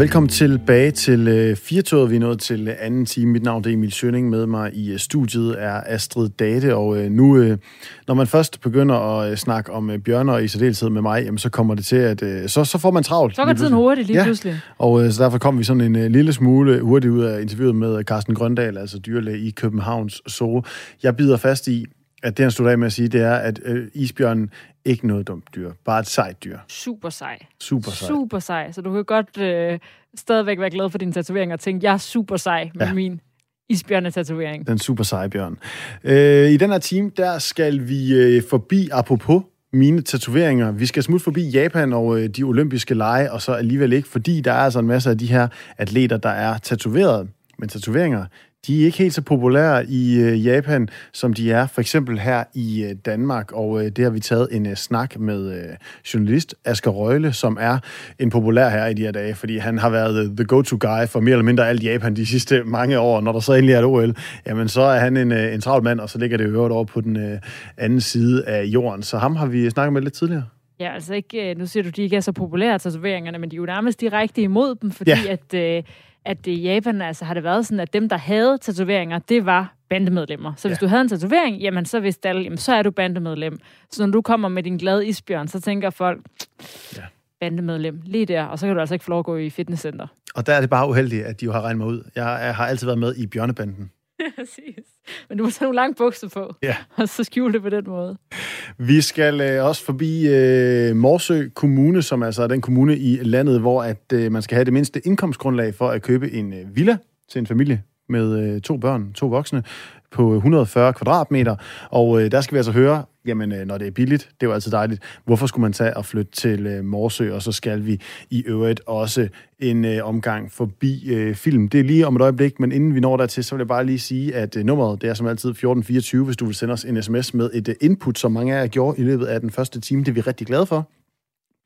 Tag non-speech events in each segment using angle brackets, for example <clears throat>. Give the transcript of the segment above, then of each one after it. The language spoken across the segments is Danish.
velkommen tilbage til uh, Firtoget. Vi er nået til uh, anden time. Mit navn er Emil Sønning. Med mig i uh, studiet er Astrid Date. Og uh, nu, uh, når man først begynder at uh, snakke om uh, bjørner, i særdeleshed med mig, jamen, så kommer det til, at uh, så, så får man travlt. Så går tiden hurtigt lige ja. pludselig. Og uh, så derfor kom vi sådan en uh, lille smule hurtigt ud af interviewet med Carsten Grøndal, altså dyrlæge i Københavns Zoo. Jeg bider fast i, at det, han stod af med at sige, det er, at øh, isbjørnen ikke noget dumt dyr, bare et sejt dyr. Super sej. Super sej. Super sej. Så du kan godt øh, stadigvæk være glad for din tatovering og tænke, jeg er super sej med ja. min isbjørnetatovering. Den super seje bjørn. Øh, I den her time, der skal vi øh, forbi, apropos mine tatoveringer. Vi skal smutte forbi Japan og øh, de olympiske lege, og så alligevel ikke, fordi der er altså en masse af de her atleter, der er tatoveret. Men tatoveringer, de er ikke helt så populære i øh, Japan, som de er for eksempel her i øh, Danmark. Og øh, det har vi taget en øh, snak med øh, journalist Asger Røgle, som er en populær her i de her dage, fordi han har været the go-to guy for mere eller mindre alt Japan de sidste mange år. Når der så endelig er et OL, jamen så er han en, øh, en travl mand, og så ligger det øvrigt over på den øh, anden side af jorden. Så ham har vi snakket med lidt tidligere. Ja, altså ikke, nu siger du, de ikke er så populære, tatoveringerne, men de er jo nærmest direkte imod dem, fordi ja. at... Øh, at i Japan altså, har det været sådan, at dem, der havde tatoveringer, det var bandemedlemmer. Så hvis ja. du havde en tatovering, jamen så vidste alle, jamen så er du bandemedlem. Så når du kommer med din glade isbjørn, så tænker folk, ja. bandemedlem, lige der, og så kan du altså ikke få lov at gå i fitnesscenter. Og der er det bare uheldigt, at de jo har regnet mig ud. Jeg har altid været med i bjørnebanden. <laughs> Præcis. Men du må tage nogle lange bukser på, ja. og så skjule det på den måde. Vi skal øh, også forbi øh, Morsø Kommune, som altså er den kommune i landet, hvor at øh, man skal have det mindste indkomstgrundlag for at købe en øh, villa til en familie med øh, to børn, to voksne, på 140 kvadratmeter. Og øh, der skal vi altså høre, jamen øh, når det er billigt, det er jo altid dejligt, hvorfor skulle man tage og flytte til øh, Morsø, og så skal vi i øvrigt også en øh, omgang forbi øh, film. Det er lige om et øjeblik, men inden vi når dertil, så vil jeg bare lige sige, at øh, nummeret, det er som altid 1424, hvis du vil sende os en sms med et øh, input, som mange af jer gjorde i løbet af den første time. Det er vi rigtig glade for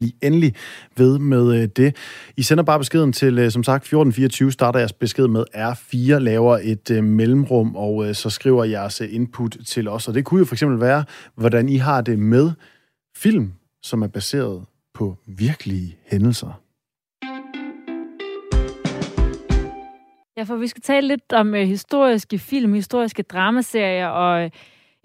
bliv endelig ved med øh, det. I sender bare beskeden til, øh, som sagt, 1424, starter jeres besked med R4, laver et øh, mellemrum, og så skriver jeres input til os. Og det kunne jo for eksempel være, hvordan I har det med film, som er baseret på virkelige hændelser. Ja, for vi skal tale lidt om øh, historiske film, historiske dramaserier, og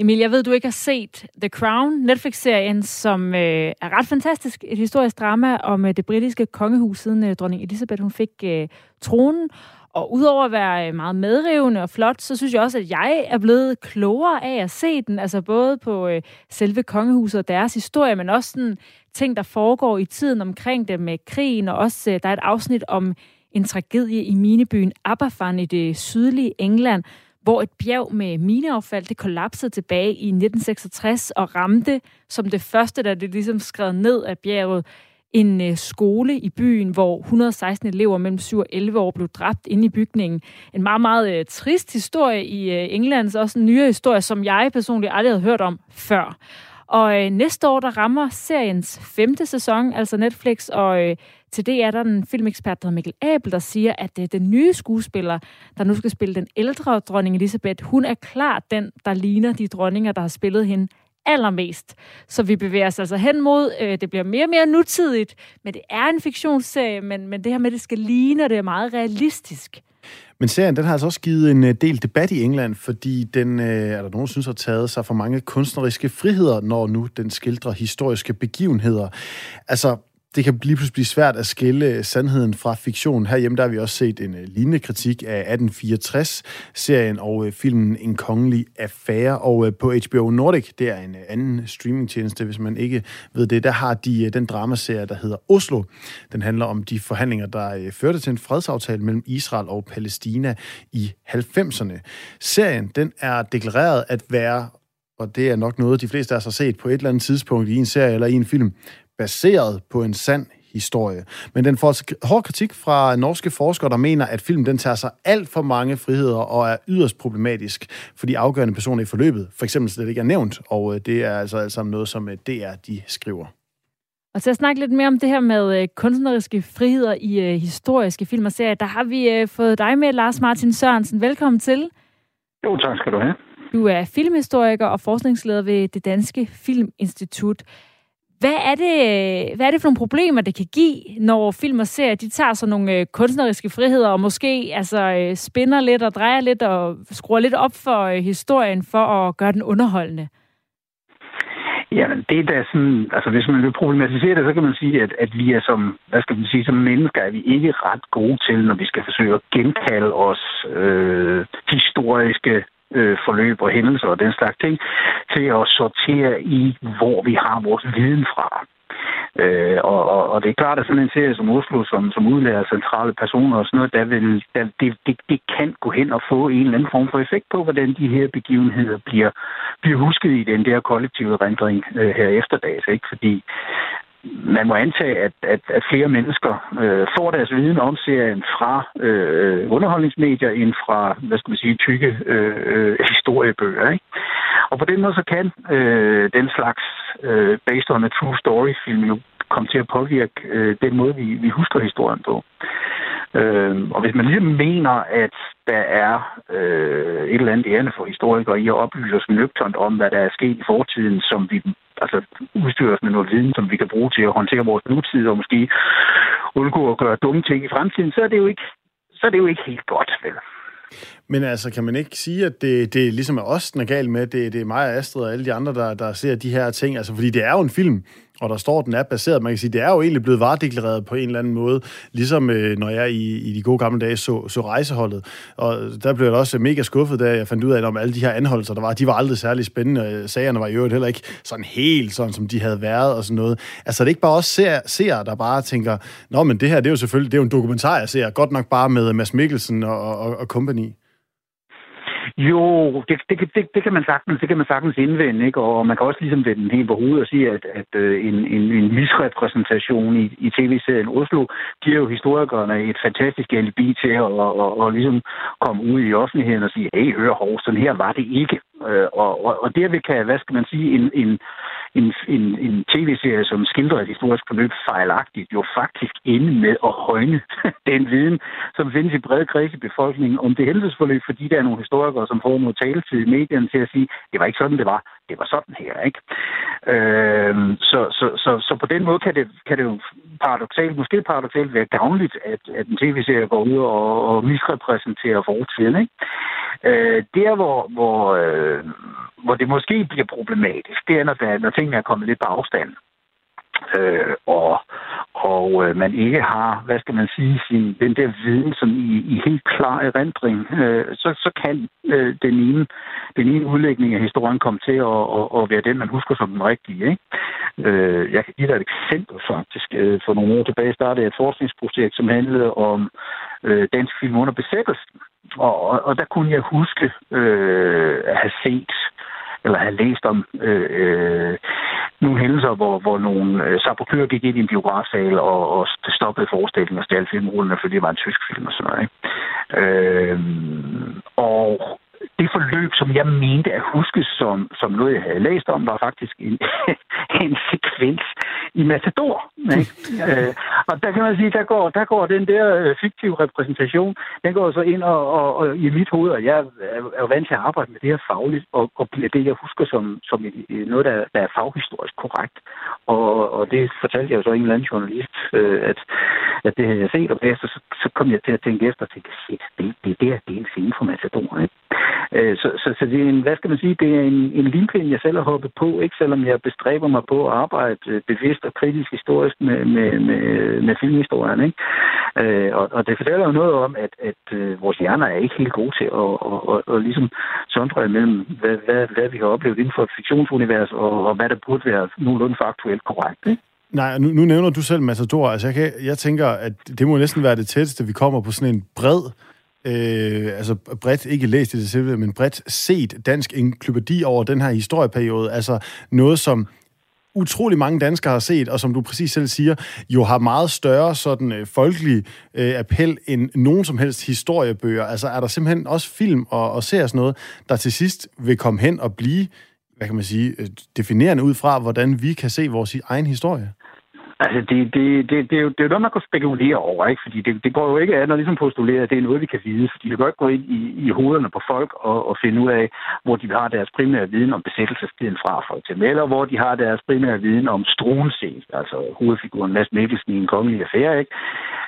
Emil, jeg ved, du ikke har set The Crown, Netflix-serien, som øh, er ret fantastisk. Et historisk drama om øh, det britiske kongehus, siden øh, dronning Elisabeth hun fik øh, tronen. Og udover at være øh, meget medrivende og flot, så synes jeg også, at jeg er blevet klogere af at se den. Altså både på øh, selve kongehuset og deres historie, men også sådan ting, der foregår i tiden omkring det med krigen. Og også, øh, der er et afsnit om en tragedie i minebyen Aberfan i det sydlige England, hvor et bjerg med mineaffald, det kollapsede tilbage i 1966 og ramte som det første, da det ligesom skred ned af bjerget, en øh, skole i byen, hvor 116 elever mellem 7 og 11 år blev dræbt inde i bygningen. En meget, meget øh, trist historie i øh, Englands, også en nyere historie, som jeg personligt aldrig havde hørt om før. Og øh, næste år, der rammer seriens femte sæson, altså Netflix, og øh, til det er der en filmekspert, der hedder Mikkel Abel, der siger, at det er den nye skuespiller, der nu skal spille den ældre dronning Elisabeth, hun er klart den, der ligner de dronninger, der har spillet hende allermest. Så vi bevæger os altså hen mod, øh, det bliver mere og mere nutidigt, men det er en fiktionsserie, men, men det her med, at det skal ligne, det er meget realistisk. Men serien, den har altså også givet en øh, del debat i England, fordi den, øh, er der nogen, synes, har taget sig for mange kunstneriske friheder, når nu den skildrer historiske begivenheder. Altså, det kan lige pludselig blive svært at skille øh, sandheden fra fiktion. Herhjemme der har vi også set en øh, lignende kritik af 1864-serien og øh, filmen En kongelig affære. Og på HBO Nordic, det er en anden streamingtjeneste, hvis man ikke ved det, der har de den dramaserie, der hedder Oslo. Den handler om de forhandlinger, der førte til en fredsaftale mellem Israel og Palæstina i 90'erne. Serien, den er deklareret at være og det er nok noget, de fleste af os har set på et eller andet tidspunkt i en serie eller i en film, baseret på en sand historie. Men den får hård kritik fra norske forskere, der mener, at filmen den tager sig alt for mange friheder og er yderst problematisk, fordi afgørende personer i forløbet for eksempel slet ikke er nævnt, og øh, det er altså alt sammen noget, som øh, DR de skriver. Og til at snakke lidt mere om det her med øh, kunstneriske friheder i øh, historiske film og serier, der har vi øh, fået dig med, Lars Martin Sørensen. Velkommen til. Jo, tak skal du have. Du er filmhistoriker og forskningsleder ved det Danske Filminstitut. Hvad er, det, hvad er det for nogle problemer, det kan give, når film og serier, de tager sådan nogle øh, kunstneriske friheder, og måske altså, øh, spinder lidt og drejer lidt og skruer lidt op for øh, historien, for at gøre den underholdende? Jamen, det er da sådan, altså hvis man vil problematisere det, så kan man sige, at, at vi er som, hvad skal man sige, som mennesker, er vi ikke ret gode til, når vi skal forsøge at genkalde os øh, historiske øh, forløb og hændelser og den slags ting, til at sortere i, hvor vi har vores viden fra. Øh, og, og, og det er klart, at sådan en serie som Oslo, som, som udlærer centrale personer og sådan noget, der vil, der, det, det, det kan gå hen og få en eller anden form for effekt på, hvordan de her begivenheder bliver, bliver husket i den der kollektive rendring øh, her efterdags. Ikke? Fordi man må antage, at, at, at flere mennesker øh, får deres viden om serien fra øh, underholdningsmedier end fra, hvad skal man sige, tykke øh, øh, historiebøger. Ikke? Og på den måde så kan øh, den slags øh, based on a true story film jo komme til at påvirke øh, den måde, vi, vi husker historien på. Øh, og hvis man ligesom mener, at der er øh, et eller andet ærende for historikere i at oplyse os nøgternt om, hvad der er sket i fortiden, som vi altså udstyre os med noget viden, som vi kan bruge til at håndtere vores nutid og måske undgå at gøre dumme ting i fremtiden, så er det jo ikke, så er det jo ikke helt godt, vel? Men altså, kan man ikke sige, at det, det ligesom er os, den er galt med? Det, det er mig og Astrid og alle de andre, der, der ser de her ting. Altså, fordi det er jo en film, og der står, at den er baseret. Man kan sige, det er jo egentlig blevet varedeklareret på en eller anden måde, ligesom øh, når jeg i, i de gode gamle dage så, så rejseholdet. Og der blev jeg også mega skuffet, da jeg fandt ud af, at om alle de her anholdelser, der var, de var aldrig særlig spændende. Øh, sagerne var i øvrigt heller ikke sådan helt sådan, som de havde været og sådan noget. Altså, det er ikke bare også ser, ser der bare tænker, nå, men det her, det er jo selvfølgelig, det er jo en dokumentar, jeg ser, godt nok bare med Mads Mikkelsen og, og, og company. Jo, det, det, det, det, kan man sagtens, det kan man sagtens indvende, ikke? og man kan også ligesom vende den helt på hovedet og sige, at, at øh, en, en, en misrepræsentation i, i tv-serien Oslo giver jo historikerne et fantastisk alibi til at og, og, og ligesom komme ud i offentligheden og sige, hey, hør hov, sådan her var det ikke. Øh, og, og, og derved kan, hvad skal man sige, en, en, en, en, en tv-serie, som skildrer et historisk forløb fejlagtigt, jo faktisk ende med at højne <laughs> den viden, som findes i brede kreds i befolkningen om det hændelsesforløb, fordi der er nogle historikere, som får noget taletid i medierne til at sige, det var ikke sådan, det var. Det var sådan her, ikke? Øh, så, så, så, så på den måde kan det, kan det jo paradoxalt, måske paradoxalt være gavnligt, at, at en tv-serie går ud og, og misrepræsenterer fortiden, ikke? Øh, der, hvor, hvor, øh, hvor det måske bliver problematisk, det er, når, der, når tingene er kommet lidt på afstand. Øh, og og øh, man ikke har, hvad skal man sige, sin, den der viden, som i, i helt klar erindring, øh, så, så kan øh, den, ene, den ene udlægning af historien komme til at, at, at være den, man husker som den rigtige. Ikke? Øh, jeg kan give dig et eksempel faktisk. Øh, for nogle år tilbage startede jeg et forskningsprojekt, som handlede om øh, dansk film under besættelsen. Og, og, og der kunne jeg huske øh, at have set eller have læst om øh, øh, nogle hændelser, hvor, hvor nogle øh, sabotører gik ind i en biografsal og, og stoppede forestillingen og stjal filmrullene, fordi det var en tysk film og sådan noget. Ikke? Øh, og det forløb, som jeg mente at huske som, som noget, jeg havde læst om, var faktisk en, <laughs> en sekvens i Matador. Ikke? øh, og der kan man sige, der går, der går den der øh, fiktive repræsentation, den går så ind og, og, og i mit hoved, og jeg er, er vant til at arbejde med det her fagligt, og, og bliver det, jeg husker som, som noget, der, der er faghistorisk korrekt. Og, og det fortalte jeg jo så en eller anden journalist, øh, at, at det havde jeg set, og så, så kom jeg til at tænke efter og tænke, shit, det, det, det, er, det er en scene for matadorerne. Øh, så, så, så det er en, hvad skal man sige, det er en, en limpind, jeg selv har hoppet på, ikke selvom jeg bestræber mig på at arbejde øh, bevidst og kritisk historisk med, med, med, Øh, med filmhistorien. Ikke? Øh, og, og det fortæller jo noget om, at, at øh, vores hjerner er ikke helt gode til at, at, at, at ligesom sondre imellem, hvad, hvad, hvad vi har oplevet inden for et fiktionsunivers, og, og hvad der burde være nogenlunde faktuelt korrekt. Ikke? Nej, nu, nu nævner du selv Matador. Altså, jeg, kan, jeg tænker, at det må næsten være det tætteste, vi kommer på sådan en bred øh, altså bredt, ikke læst i det selv, men bredt set dansk enklubadi over den her historieperiode. Altså noget, som utrolig mange danskere har set, og som du præcis selv siger, jo har meget større sådan øh, folkelig øh, appel end nogen som helst historiebøger. Altså er der simpelthen også film og, og serier sådan noget, der til sidst vil komme hen og blive, hvad kan man sige, øh, definerende ud fra, hvordan vi kan se vores egen historie? Altså, det, det, det, det, er jo, det er jo noget, man kan spekulere over, ikke? Fordi det, det går jo ikke an at ligesom postulere, at det er noget, vi kan vide. Fordi vi kan ikke gå ind i, i hovederne på folk og, og finde ud af, hvor de har deres primære viden om besættelsestiden fra, for eksempel. Eller hvor de har deres primære viden om Struensee, altså hovedfiguren Mads Mikkelsen i en kongelig affære, ikke?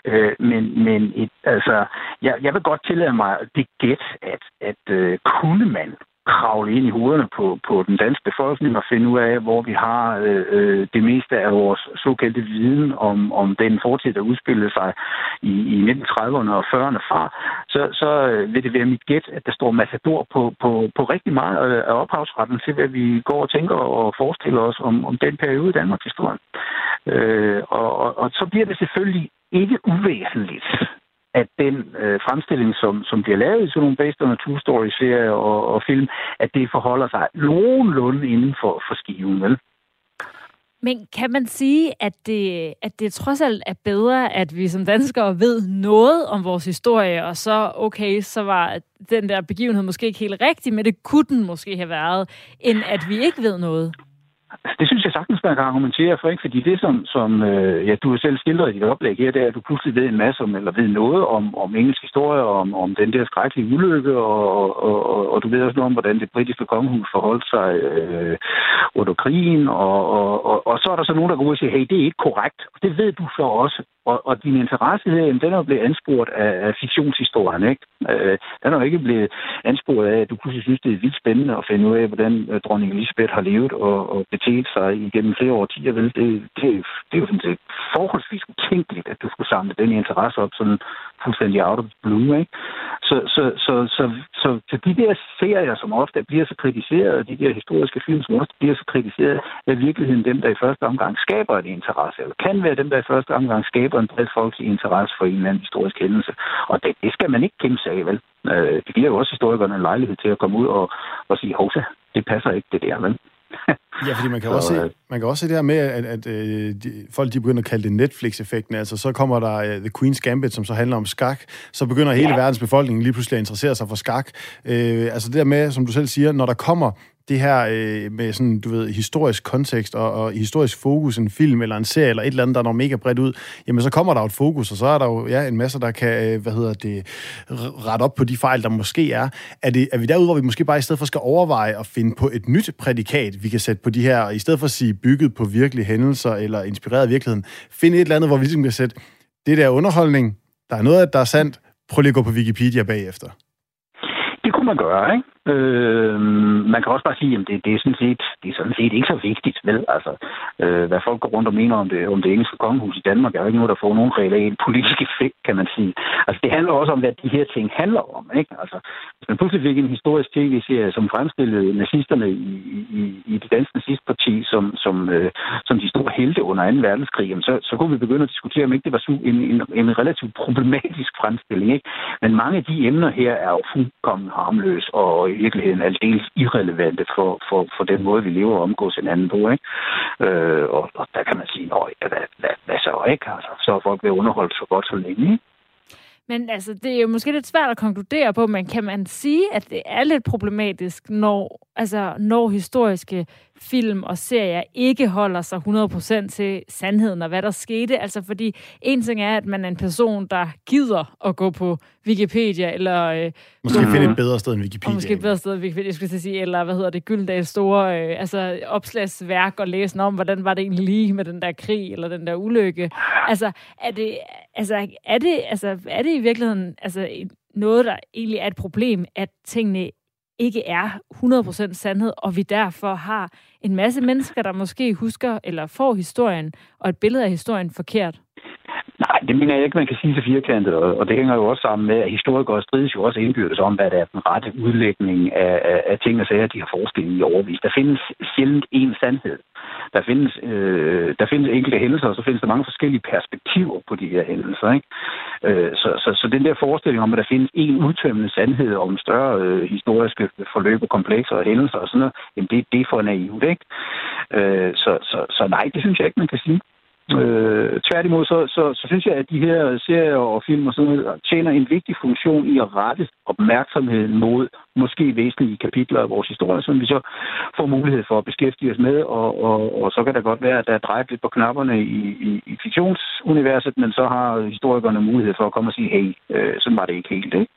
Øh, men men et, altså, jeg, jeg vil godt tillade mig det gæt, at, at øh, kunne man kravle ind i hovederne på, på den danske befolkning og finde ud af, hvor vi har øh, øh det meste af vores såkaldte viden om, om den fortid, der udspillede sig i, i 1930'erne og 40'erne fra, så, så øh, vil det være mit gæt, at der står massador på, på, på rigtig meget af ophavsretten til, hvad vi går og tænker og forestiller os om, om den periode i Danmarks historie. Øh, og, og, og så bliver det selvfølgelig ikke uvæsentligt, at den øh, fremstilling, som, som bliver lavet i sådan nogle based on a true story serie og, og film, at det forholder sig nogenlunde inden for, for skiven, vel? Men kan man sige, at det, at det trods alt er bedre, at vi som danskere ved noget om vores historie, og så, okay, så var den der begivenhed måske ikke helt rigtig, men det kunne den måske have været, end at vi ikke ved noget? Det synes jeg sagtens, man kan argumentere for, ikke? fordi det, som, som øh, ja, du har selv skildret i dit oplæg her, det er, at du pludselig ved en masse om, eller ved noget om, om engelsk historie, om, om den der skrækkelige ulykke, og, og, og, og du ved også noget om, hvordan det britiske kongehus forholdt sig øh, under krigen, og, og, og, og så er der så nogen, der går ud og siger, hey, det er ikke korrekt. Og det ved du så også. Og, og din interesse her, jamen, den er jo blevet ansporet af, af fiktionshistorien, ikke? Øh, den er jo ikke blevet ansporet af, at du pludselig synes, det er vildt spændende at finde ud af, hvordan øh, dronning Elisabeth har levet og, og betet sig igennem flere årtier. Vel? Det, det, det er jo sådan set forholdsvis utænkeligt, at du skulle samle den interesse op sådan fuldstændig out of the blue, ikke? Så, så, så, så, så, så de der serier, som ofte bliver så kritiseret, de der historiske film, som ofte bliver så kritiseret, er i virkeligheden dem, der i første omgang skaber en interesse, eller kan være dem, der i første omgang skaber skaber en bred folkelig interesse for en eller anden historisk hændelse. Og det, det skal man ikke kæmpe sig af, vel? Øh, det giver jo også historikerne en lejlighed til at komme ud og, og sige, hovsa, det passer ikke, det der, vel? Ja, fordi man kan, så, også se, øh, man kan også se det her med, at, at, øh, de, folk de begynder at kalde det Netflix-effekten. Altså, så kommer der uh, The Queen's Gambit, som så handler om skak. Så begynder hele ja. verdens befolkning lige pludselig at interessere sig for skak. Uh, altså det der med, som du selv siger, når der kommer det her øh, med sådan, du ved, historisk kontekst og, og historisk fokus, en film eller en serie eller et eller andet, der når mega bredt ud, jamen så kommer der jo et fokus, og så er der jo ja, en masse, der kan, øh, hvad hedder det, rette op på de fejl, der måske er. Er, det, er vi derude, hvor vi måske bare i stedet for skal overveje at finde på et nyt prædikat, vi kan sætte på de her, i stedet for at sige bygget på virkelige hændelser eller inspireret af virkeligheden, finde et eller andet, hvor vi ligesom kan sætte det der underholdning, der er noget, der er sandt, prøv lige at gå på Wikipedia bagefter. Man gøre, ikke? Øh, man kan også bare sige, at det, det, er sådan set, det er sådan set ikke så vigtigt, vel? Altså, øh, hvad folk går rundt og mener om det, om det engelske kongehus i Danmark, er jo ikke noget, der får nogen en politisk effekt, kan man sige. Altså, det handler også om, hvad de her ting handler om, ikke? Altså, hvis man pludselig fik en historisk tv-serie, som fremstillede nazisterne i, i, i det danske nazistparti som, som, øh, som de store helte under 2. verdenskrig, jamen, så, så kunne vi begynde at diskutere, om ikke det var en, en, en relativt problematisk fremstilling, ikke? Men mange af de emner her er jo fuldkommen harmløse og i virkeligheden aldeles irrelevante for, for, for den måde, vi lever og omgås hinanden på. Ikke? Øh, og, og der kan man sige, ja, hvad, hvad, hvad så ikke? Altså, så er folk ved underholdt så godt så længe. Ikke? Men altså, det er jo måske lidt svært at konkludere på, men kan man sige, at det er lidt problematisk, når, altså, når historiske film og serier ikke holder sig 100% til sandheden og hvad der skete. Altså fordi en ting er, at man er en person, der gider at gå på Wikipedia, eller... Øh, måske finde et bedre sted end Wikipedia. måske et bedre sted end Wikipedia, skulle jeg sige, eller hvad hedder det, Gyldendals store øh, altså, opslagsværk og læse om, hvordan var det egentlig lige med den der krig, eller den der ulykke. Altså, er det, altså, er det, altså, er det i virkeligheden altså, noget, der egentlig er et problem, at tingene ikke er 100% sandhed, og vi derfor har en masse mennesker, der måske husker eller får historien og et billede af historien forkert? Nej, det mener jeg ikke, man kan sige så firkantet, og det hænger jo også sammen med, at historikere strides jo også indbyrdes om, hvad der er den rette udlægning af, af, af ting og sager, de har forskellige i overvis. Der findes sjældent én sandhed. Der findes, øh, der findes enkelte hændelser, og så findes der mange forskellige perspektiver på de her hændelser. Ikke? Øh, så, så, så den der forestilling om, at der findes én udtømmende sandhed om større øh, historiske forløb og komplekser og hændelser og sådan noget, jamen det, det er for naivt. Ikke? Øh, så, så, så nej, det synes jeg ikke, man kan sige. Øh, tværtimod, så, så, så synes jeg, at de her serier og film og sådan noget tjener en vigtig funktion i at rette opmærksomheden mod måske væsentlige kapitler af vores historie, som vi så får mulighed for at beskæftige os med, og, og, og så kan det godt være, at der er drejet lidt på knapperne i, i, i fiktionsuniverset, men så har historikerne mulighed for at komme og sige, hey, øh, sådan var det ikke helt, ikke?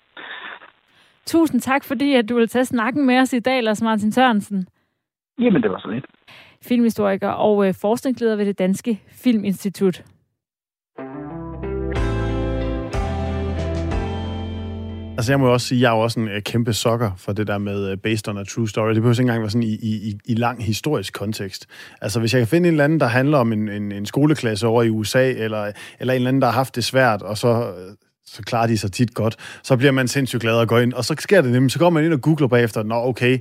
Tusind tak, fordi at du vil tage snakken med os i dag, Lars Martin Sørensen. Jamen, det var så lidt. Filmhistoriker og øh, forskningsleder ved det Danske Filminstitut. Altså jeg må også sige, at jeg er jo også en øh, kæmpe sokker for det der med øh, based on a true story. Det behøver ikke engang være sådan i, i, i lang historisk kontekst. Altså hvis jeg kan finde en eller anden, der handler om en, en, en skoleklasse over i USA, eller, eller en eller anden, der har haft det svært, og så, øh, så klarer de sig tit godt, så bliver man sindssygt glad at gå ind. Og så sker det nemlig, så går man ind og googler bagefter, nå okay,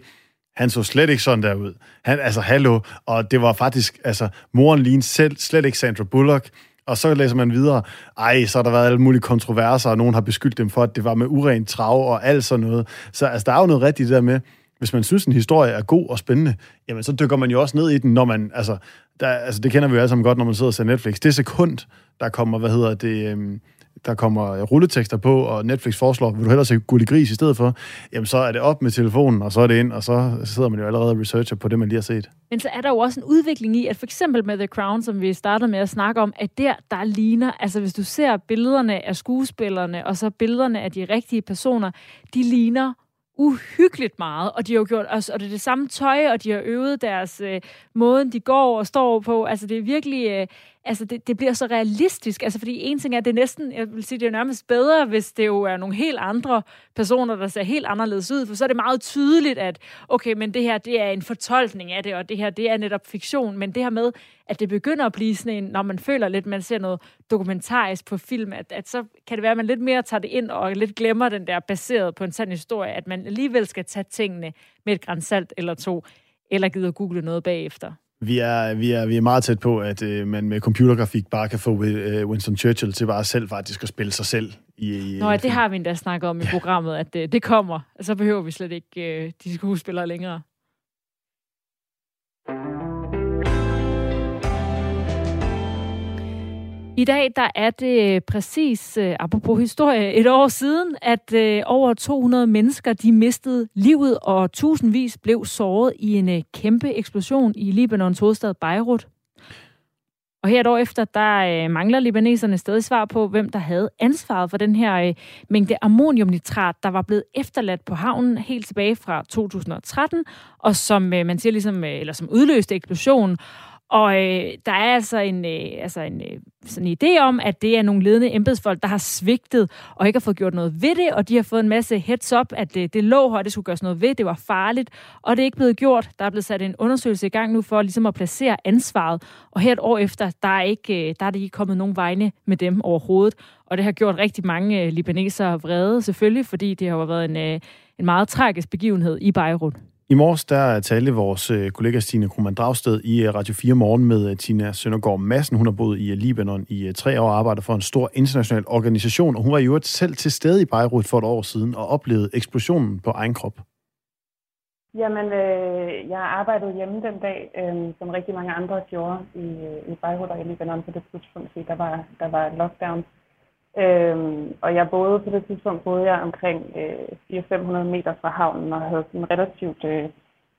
han så slet ikke sådan der ud. Han, altså, hallo. Og det var faktisk, altså, moren lignede selv, slet ikke Sandra Bullock. Og så læser man videre, ej, så har der været alle mulige kontroverser, og nogen har beskyldt dem for, at det var med urent trav og alt sådan noget. Så altså, der er jo noget rigtigt der med, hvis man synes, en historie er god og spændende, jamen så dykker man jo også ned i den, når man, altså, der, altså det kender vi jo alle sammen godt, når man sidder og ser Netflix. Det sekund, der kommer, hvad hedder det, øhm, der kommer rulletekster på, og Netflix foreslår, vil du hellere se Gulli Gris i stedet for, jamen så er det op med telefonen, og så er det ind, og så sidder man jo allerede og researcher på det, man lige har set. Men så er der jo også en udvikling i, at for eksempel med The Crown, som vi startede med at snakke om, at der, der ligner, altså hvis du ser billederne af skuespillerne, og så billederne af de rigtige personer, de ligner uhyggeligt meget, og de har jo gjort, og det er det samme tøj, og de har øvet deres øh, måden, de går og står på. Altså, det er virkelig, øh, altså, det, det bliver så realistisk. Altså, fordi en ting er, det er næsten, jeg vil sige, det er nærmest bedre, hvis det jo er nogle helt andre personer, der ser helt anderledes ud, for så er det meget tydeligt, at okay, men det her, det er en fortolkning af det, og det her, det er netop fiktion, men det her med, at det begynder at blive sådan en, når man føler lidt, man ser noget dokumentarisk på film, at, at så kan det være, at man lidt mere tager det ind og lidt glemmer den der baseret på en sand historie, at man alligevel skal tage tingene med et grænsalt eller to, eller gider google noget bagefter. Vi er, vi er, vi er meget tæt på, at øh, man med computergrafik bare kan få øh, Winston Churchill til bare selv faktisk at spille sig selv. I, i Nå ja, det har vi endda snakket om i programmet, at øh, det kommer. Så behøver vi slet ikke øh, de skuespillere længere. I dag der er det øh, præcis, øh, apropos historie, et år siden, at øh, over 200 mennesker de mistede livet, og tusindvis blev såret i en kæmpe eksplosion i Libanons hovedstad Beirut. Og her et år efter, der mangler libaneserne stadig svar på, hvem der havde ansvaret for den her mængde ammoniumnitrat, der var blevet efterladt på havnen helt tilbage fra 2013, og som man siger ligesom, eller som udløste eksplosionen. Og øh, der er altså en, øh, altså en øh, sådan en idé om, at det er nogle ledende embedsfolk, der har svigtet og ikke har fået gjort noget ved det, og de har fået en masse heads up, at det, det lå her, det skulle gøres noget ved, det var farligt, og det er ikke blevet gjort. Der er blevet sat en undersøgelse i gang nu for ligesom at placere ansvaret, og her et år efter, der er, ikke, øh, der er det ikke kommet nogen vegne med dem overhovedet, og det har gjort rigtig mange øh, libanesere vrede, selvfølgelig, fordi det har jo været en, øh, en meget tragisk begivenhed i Beirut. I morges der talte vores øh, kollega Stine Krummernd Dragsted i øh, Radio 4 Morgen med øh, Tina Søndergaard Madsen. Hun har boet i Libanon i tre år og arbejder for en stor international organisation, og hun var jo selv til stede i Beirut for et år siden og oplevede eksplosionen på egen krop. Jamen, øh, jeg arbejdede hjemme den dag, øh, som rigtig mange andre gjorde i, i Beirut og i Libanon på det tidspunkt, fordi der var, der var lockdown. Øhm, og jeg boede på det tidspunkt boede jeg omkring øh, 400-500 meter fra havnen og havde sådan relativt øh,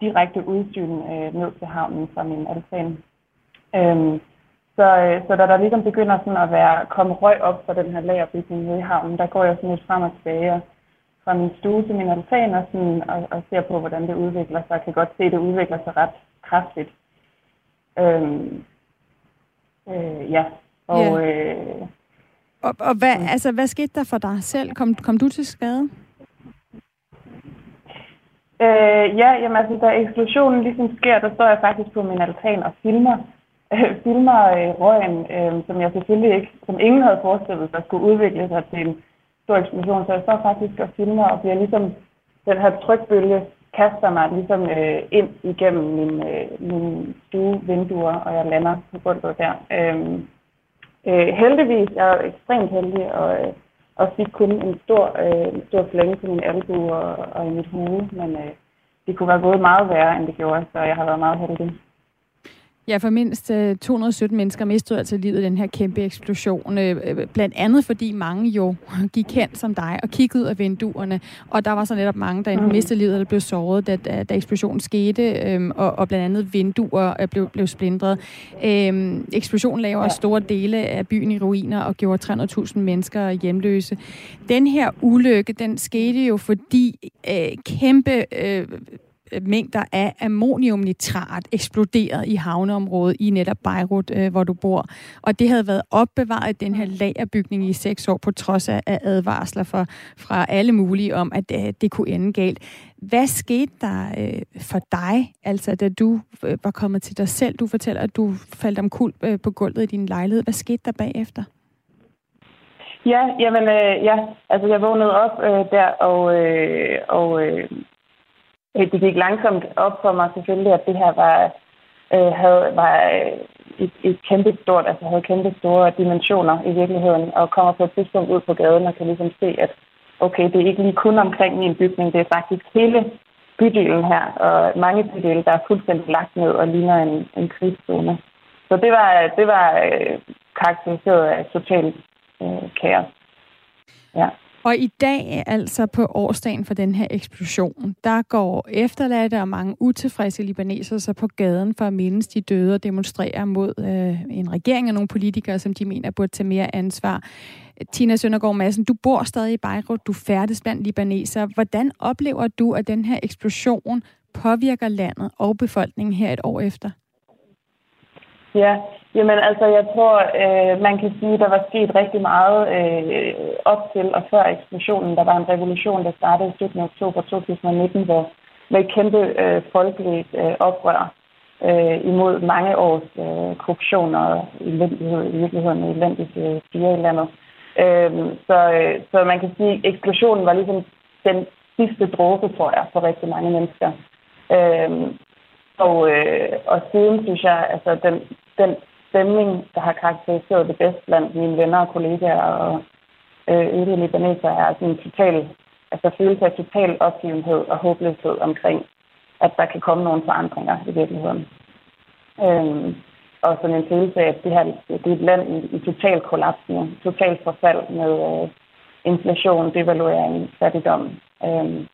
direkte udsyn øh, ned til havnen fra min altan. Øhm, så, øh, så da der ligesom begynder sådan at være komme røg op fra den her lagerbygning nede i havnen, der går jeg sådan lidt frem og tilbage fra min stue til min altan og, sådan, og, og ser på, hvordan det udvikler sig. Jeg kan godt se, at det udvikler sig ret kraftigt. Øhm, øh, ja, og... Yeah. Øh, og, og hvad, altså, hvad skete der for dig selv? Kom, kom du til skade? Øh, ja, jamen altså, da eksplosionen ligesom sker, der står jeg faktisk på min altan og filmer, øh, filmer øh, røgen, øh, som jeg selvfølgelig ikke, som ingen havde forestillet sig, skulle udvikle sig til en stor eksplosion. Så jeg står faktisk og filmer og bliver ligesom, den her trykbølge kaster mig ligesom øh, ind igennem min, øh, min stuevinduer, og jeg lander på gulvet der. Øh, Øh, heldigvis, jeg er ekstremt heldig, og, øh, og fik kun en stor, øh, en stor flænge på min albu og, og i mit hoved, men øh, det kunne være gået meget værre, end det gjorde, så jeg har været meget heldig. Ja, for mindst 217 mennesker mistede altså livet i den her kæmpe eksplosion. Blandt andet fordi mange jo gik hen som dig og kiggede ud af vinduerne. Og der var så netop mange, der enten mm. mistede livet eller blev såret, da, da, da eksplosionen skete. Øhm, og, og blandt andet vinduer blev, blev splindret. Øhm, eksplosionen lavede ja. store dele af byen i ruiner og gjorde 300.000 mennesker hjemløse. Den her ulykke, den skete jo fordi øh, kæmpe øh, mængder af ammoniumnitrat eksploderet i havneområdet i netop Beirut, øh, hvor du bor. Og det havde været opbevaret i den her lagerbygning i seks år, på trods af advarsler fra, fra alle mulige om, at øh, det kunne ende galt. Hvad skete der øh, for dig, altså da du øh, var kommet til dig selv? Du fortæller, at du faldt om kul øh, på gulvet i din lejlighed. Hvad skete der bagefter? Ja, jamen, øh, ja, altså jeg vågnede op øh, der, og, øh, og øh, Øh, det gik langsomt op for mig selvfølgelig, at det her var, øh, havde, var øh, et, et kæmpe stort, altså havde kæmpe store dimensioner i virkeligheden, og kommer på et tidspunkt ud på gaden og kan ligesom se, at okay, det er ikke lige kun omkring min bygning, det er faktisk hele bydelen her, og mange bydele, der er fuldstændig lagt ned og ligner en, en krigszone. Så det var, det var øh, karakteriseret af total øh, kaos. Ja. Og i dag, altså på årsdagen for den her eksplosion, der går efterladte og mange utilfredse libanesere så på gaden for at mindes de døde og demonstrere mod øh, en regering og nogle politikere, som de mener burde tage mere ansvar. Tina Søndergaard Madsen, du bor stadig i Beirut, du færdes blandt libanesere. Hvordan oplever du, at den her eksplosion påvirker landet og befolkningen her et år efter? Ja, jamen altså, jeg tror, øh, man kan sige, der var sket rigtig meget øh, op til og før eksplosionen. Der var en revolution, der startede i 17. oktober 2019, hvor med et kæmpe øh, folkeligt øh, oprør øh, imod mange års øh, korruption og elendighed, i virkeligheden elendigt øh, styre i landet. Øh, så, øh, så man kan sige, at eksplosionen var ligesom den sidste dråbe, tror jeg, for rigtig mange mennesker. Øh, og, øh, og siden synes jeg, altså den, den stemning, der har karakteriseret det bedst blandt mine venner og kollegaer og øh, øvrige libaneser, er sådan en total, altså følelse af total opgivenhed og håbløshed omkring, at der kan komme nogle forandringer i virkeligheden. Øhm, og sådan en følelse af, at det her det er et land i, i total kollaps nu, total forfald med øh, inflation, devaluering, fattigdom. Øhm,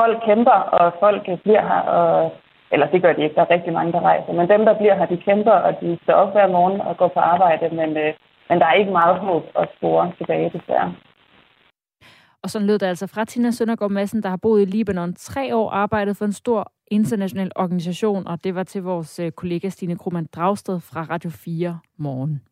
folk kæmper, og folk bliver her, og eller det gør de ikke, der er rigtig mange, der rejser. Men dem, der bliver her, de kæmper, og de står op hver morgen og går på arbejde, men, øh, men der er ikke meget håb at spore tilbage, desværre. Og så lød det altså fra Tina Søndergaard Madsen, der har boet i Libanon tre år, arbejdet for en stor international organisation, og det var til vores øh, kollega Stine Krummernd Dragsted fra Radio 4 morgen.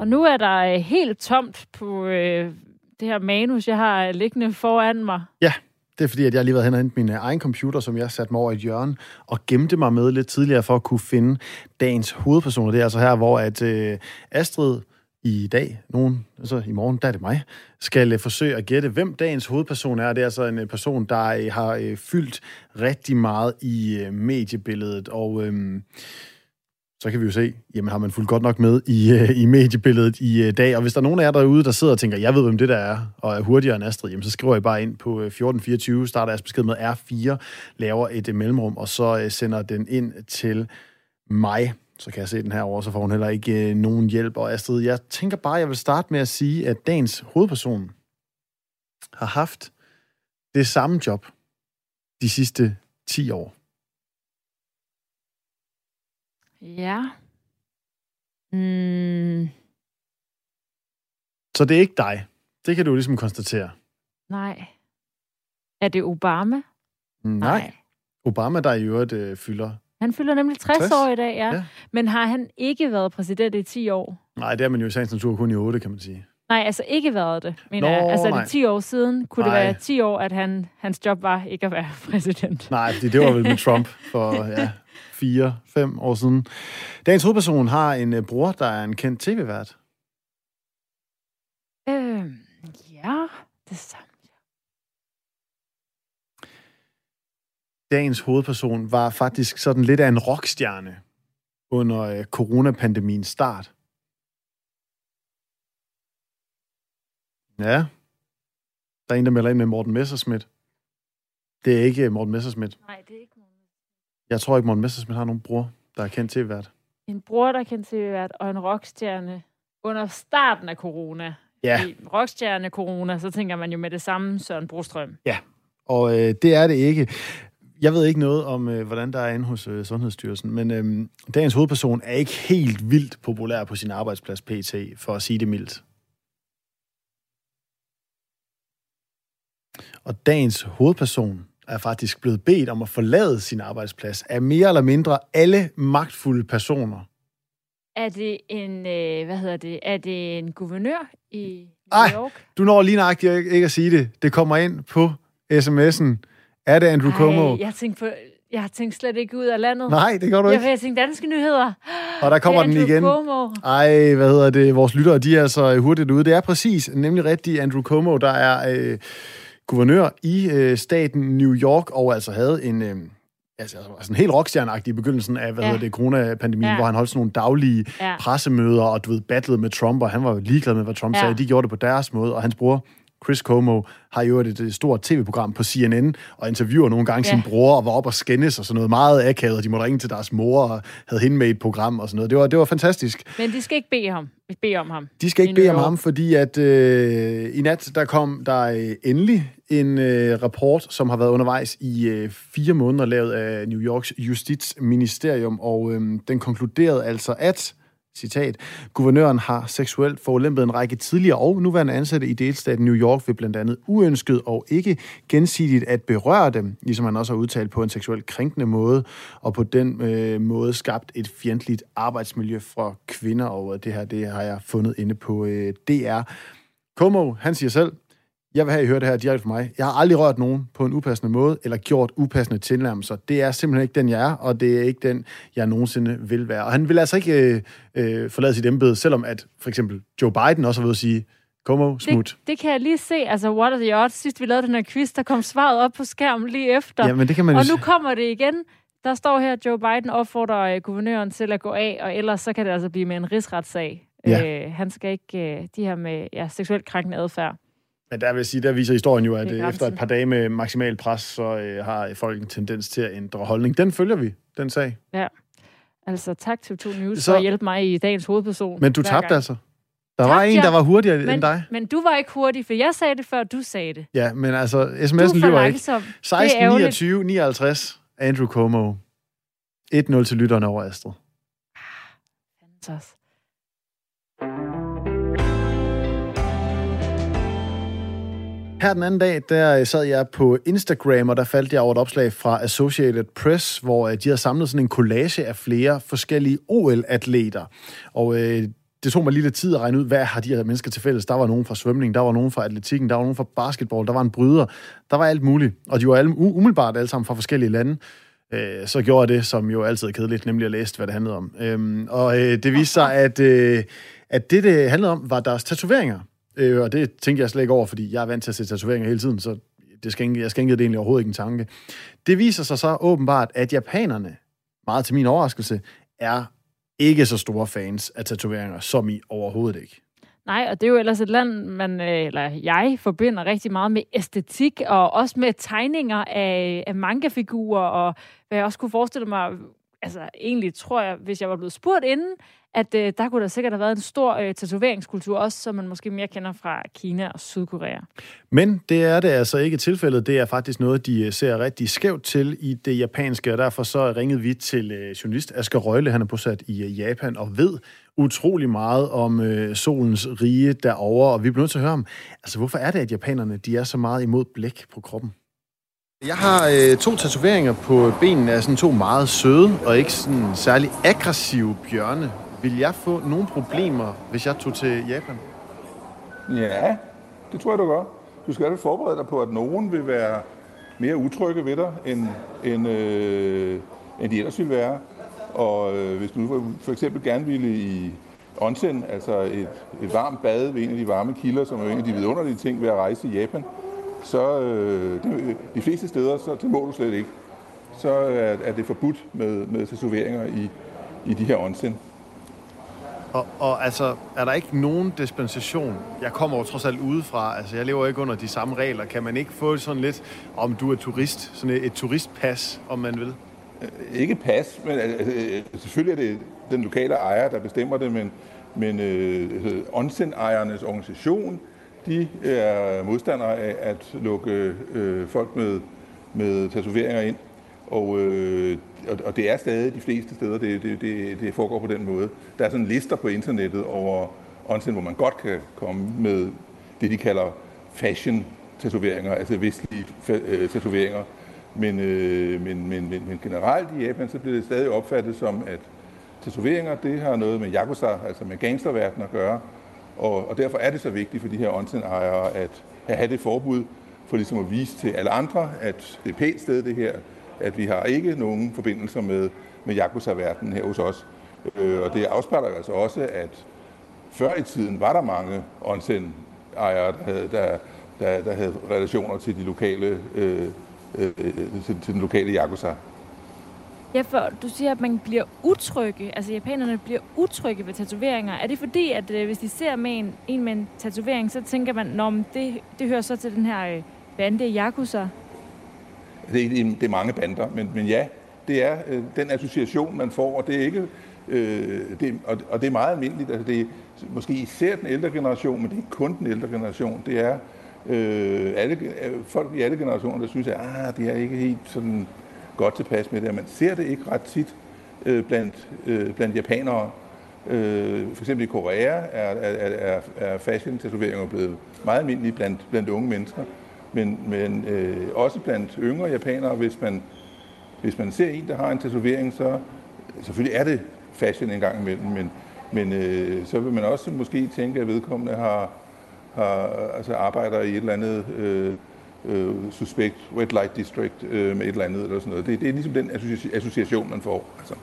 Og nu er der øh, helt tomt på øh, det her manus, jeg har liggende foran mig. Ja, det er fordi, at jeg lige været hen og hentet min øh, egen computer, som jeg satte mig over i et hjørne, og gemte mig med lidt tidligere for at kunne finde dagens hovedpersoner. Det er altså her, hvor at øh, Astrid i dag, nogen, altså i morgen, der er det mig, skal øh, forsøge at gætte, hvem dagens hovedperson er. Det er altså en øh, person, der øh, har øh, fyldt rigtig meget i øh, mediebilledet, og... Øh, så kan vi jo se, jamen har man fulgt godt nok med i, øh, i mediebilledet i øh, dag. Og hvis der er nogen af jer derude, der sidder og tænker, jeg ved, hvem det der er, og er hurtigere end Astrid, jamen så skriver I bare ind på øh, 1424, starter jeres besked med R4, laver et mellemrum, og så sender den ind til mig. Så kan jeg se den her over, så får hun heller ikke nogen hjælp. Og Astrid, jeg tænker bare, jeg vil starte med at sige, at dagens hovedperson har haft det samme job de sidste 10 år. Ja. Mm. Så det er ikke dig. Det kan du ligesom konstatere. Nej. Er det Obama? Nej. Nej. Obama, der i øvrigt øh, fylder... Han fylder nemlig 60, 60 år i dag, ja. ja. Men har han ikke været præsident i 10 år? Nej, det er man jo i sagens natur kun i 8, kan man sige. Nej, altså ikke været det, mener Nå, jeg. Altså nej. det 10 år siden, kunne nej. det være 10 år, at han, hans job var ikke at være <laughs> præsident? Nej, fordi det var vel med Trump for ja, fire, fem år siden. Dagens hovedperson har en øh, bror, der er en kendt tv-vært. Øh, ja, det samme. Dagens hovedperson var faktisk sådan lidt af en rockstjerne under øh, coronapandemiens start. Ja, der er en, der melder ind med Morten Messerschmidt. Det er ikke Morten Messerschmidt. Nej, det er ikke. Jeg tror ikke, Morten Messerschmidt har nogen bror, der er kendt til hvert. En bror, der kan til vært, og en rockstjerne under starten af corona. Ja. I rockstjerne corona, så tænker man jo med det samme Søren Brostrøm. Og øh, det er det ikke. Jeg ved ikke noget om, øh, hvordan der er inde hos øh, Sundhedsstyrelsen, men øh, dagens hovedperson er ikke helt vildt populær på sin arbejdsplads PT, for at sige det mildt. Og dagens hovedperson er faktisk blevet bedt om at forlade sin arbejdsplads af mere eller mindre alle magtfulde personer. Er det en, øh, hvad hedder det, er det en guvernør i Ej. New York? Du når lige nøjagtigt ikke at sige det. Det kommer ind på sms'en. Er det Andrew Cuomo? Ej, jeg tænkte, på, jeg har tænkt slet ikke ud af landet. Nej, det gør du ikke. jeg tænkte danske nyheder. Og der kommer den igen. Cuomo. Ej, hvad hedder det? Vores lyttere, de er altså hurtigt ude. Det er præcis, nemlig rigtigt Andrew Cuomo, der er øh, guvernør i øh, staten New York, og altså havde en... Øh, altså, altså en helt rockstjerneagtig i begyndelsen af, hvad Ja. hedder det, coronapandemien, Ja. hvor han holdt sådan nogle daglige Ja. pressemøder, og du ved, battlede med Trump, og han var ligeglad med, hvad Trump ja. sagde. De gjorde det på deres måde, og hans bror, Chris Cuomo, har jo et, et stort tv-program på CNN, og interviewer nogle gange Ja. sin bror, og var op og skændes og sådan noget meget akavet, og de måtte ringe til deres mor, og havde hende med i et program og sådan noget. Det var, det var fantastisk. Men de skal ikke bede ham. bede om ham. De skal ikke bede om ham, fordi at øh, i nat, der kom der øh, endelig en øh, rapport, som har været undervejs i øh, fire måneder, lavet af New Yorks Justitsministerium, og øh, den konkluderede altså, at Citat. Guvernøren har seksuelt forulæmpet en række tidligere og nuværende ansatte i delstaten New York ved blandt andet uønsket og ikke gensidigt at berøre dem, ligesom han også har udtalt på en seksuelt krænkende måde, og på den øh, måde skabt et fjendtligt arbejdsmiljø for kvinder, og det her det har jeg fundet inde på øh, DR. Komo, han siger selv, jeg vil have, at I hører det her direkte fra mig. Jeg har aldrig rørt nogen på en upassende måde, eller gjort upassende tilnærmelser. Det er simpelthen ikke den, jeg er, og det er ikke den, jeg nogensinde vil være. Og han vil altså ikke øh, øh, forlade sit embede, selvom at for eksempel Joe Biden også har ved at sige, Como, smut. Det, det kan jeg lige se. Altså, what are the odds? Sidst vi lavede den her quiz, der kom svaret op på skærmen lige efter. Ja, men det kan man Og nu kommer det igen. Der står her, at Joe Biden opfordrer øh, guvernøren til at gå af, og ellers så kan det altså blive med en rigsretssag. Ja. Øh, han skal ikke, øh, de her med ja, seksuelt krænkende adfærd. Men der vil jeg sige, der viser historien jo, at øh, efter et par dage med maksimal pres, så øh, har folk en tendens til at ændre holdning. Den følger vi, den sag. Altså, tak til 2 News Så- for at hjælpe mig i dagens hovedperson. Men du tabte gang. altså. Der Tabte var en, der var hurtigere Men, end dig. men du var ikke hurtig, for jeg sagde det før, du sagde det. Ja, men altså, sms'en lyver ikke. langsom. 16, ærgerligt. 29, 59. Andrew Como. 1-0 til lytterne over Astrid. Så- Her den anden dag, der øh, sad jeg på Instagram, og der faldt jeg over et opslag fra Associated Press, hvor øh, de havde samlet sådan en collage af flere forskellige OL-atleter. Og øh, det tog mig lige lidt tid at regne ud, hvad har de her mennesker til fælles. Der var nogen fra svømning, der var nogen fra atletikken, der var nogen fra basketball, der var en bryder, der var alt muligt. Og de var alle, umiddelbart alle sammen fra forskellige lande. Øh, så gjorde jeg det, som jo altid er kedeligt, nemlig at læse, hvad det handlede om. Øhm, og øh, det viste sig, at, øh, at det, det handlede om, var deres tatoveringer. Øh, og det tænker jeg slet ikke over, fordi jeg er vant til at se tatoveringer hele tiden, så det skænkede, jeg skænkede det egentlig overhovedet ikke en tanke. Det viser sig så åbenbart, at japanerne, meget til min overraskelse, er ikke så store fans af tatoveringer, som i overhovedet ikke. Nej, og det er jo ellers et land, man, øh, eller jeg forbinder rigtig meget med æstetik, og også med tegninger af, af mangafigurer, og hvad jeg også kunne forestille mig, altså egentlig tror jeg, hvis jeg var blevet spurgt inden, at øh, der kunne der sikkert have været en stor øh, tatoveringskultur, også som man måske mere kender fra Kina og Sydkorea. Men det er det altså ikke tilfældet. Det er faktisk noget, de øh, ser rigtig skævt til i det japanske, og derfor så ringede vi til øh, journalist Asger Røgle. Han er bosat i øh, Japan og ved utrolig meget om øh, solens rige derovre, og vi bliver nødt til at høre om, altså hvorfor er det, at japanerne de er så meget imod blæk på kroppen? Jeg har øh, to tatoveringer på benene af sådan to meget søde og ikke sådan særlig aggressive bjørne. Vil jeg få nogle problemer, hvis jeg tog til Japan? Ja, det tror jeg, du gør. Du skal altid forberede dig på, at nogen vil være mere utrygge ved dig, end, end, øh, end de ellers ville være. Og øh, hvis du for eksempel gerne ville i onsen, altså et, et varmt bad ved en af de varme kilder, som er en af de vidunderlige ting ved at rejse i Japan, så øh, de fleste steder, så det må du slet ikke. Så er, er det forbudt med, med tatoveringer i, i de her onsen. Og, og altså, er der ikke nogen dispensation? Jeg kommer jo trods alt udefra, altså jeg lever ikke under de samme regler. Kan man ikke få sådan lidt, om du er turist, sådan et, et turistpas, om man vil? Ikke pas, men altså, selvfølgelig er det den lokale ejer, der bestemmer det, men, men øh, onsen-ejernes organisation, de er modstandere af at lukke øh, folk med, med tatoveringer ind. Og, øh, og det er stadig de fleste steder, det, det, det, det foregår på den måde. Der er sådan lister på internettet over onsen, hvor man godt kan komme med det, de kalder fashion-tatoveringer, altså vestlige øh, tatoveringer. Men, øh, men, men, men, men generelt i Japan, så bliver det stadig opfattet som, at tatoveringer, det har noget med yakuza, altså med gangsterverdenen at gøre. Og, og derfor er det så vigtigt for de her onsen-ejere at have det forbud, for ligesom at vise til alle andre, at det er pænt sted det her, at vi har ikke nogen forbindelser med, med Yakuza-verdenen her hos os. Øh, og det afspejler altså også, at før i tiden var der mange onsen-ejere, der havde, der, der, der havde relationer til de lokale øh, øh, øh til, til den lokale Yakuza. Ja, for du siger, at man bliver utrygge, altså japanerne bliver utrygge ved tatoveringer. Er det fordi, at øh, hvis de ser med en, en med en tatovering, så tænker man, at det, det hører så til den her øh, bande Yakuza? Det er, det er mange bander, men, men ja, det er øh, den association, man får, og det er ikke øh, det, og, og det er meget almindeligt. Altså det er måske især den ældre generation, men det er ikke kun den ældre generation. Det er øh, alle, øh, folk i alle generationer, der synes, at ah, det er ikke helt sådan godt tilpas med det. Man ser det ikke ret tit øh, blandt, øh, blandt japanere. Øh, for eksempel i Korea er, er, er, er fashion-tatoveringer blevet meget almindelige blandt, blandt unge mennesker. Men, men øh, også blandt yngre japanere, hvis man, hvis man ser en, der har en tatovering, så selvfølgelig er det fashion en gang imellem, men, men øh, så vil man også måske tænke, at vedkommende har, har, altså arbejder i et eller andet øh, øh, suspekt red light district øh, med et eller andet eller sådan noget. Det, det er ligesom den association, man får. Altså.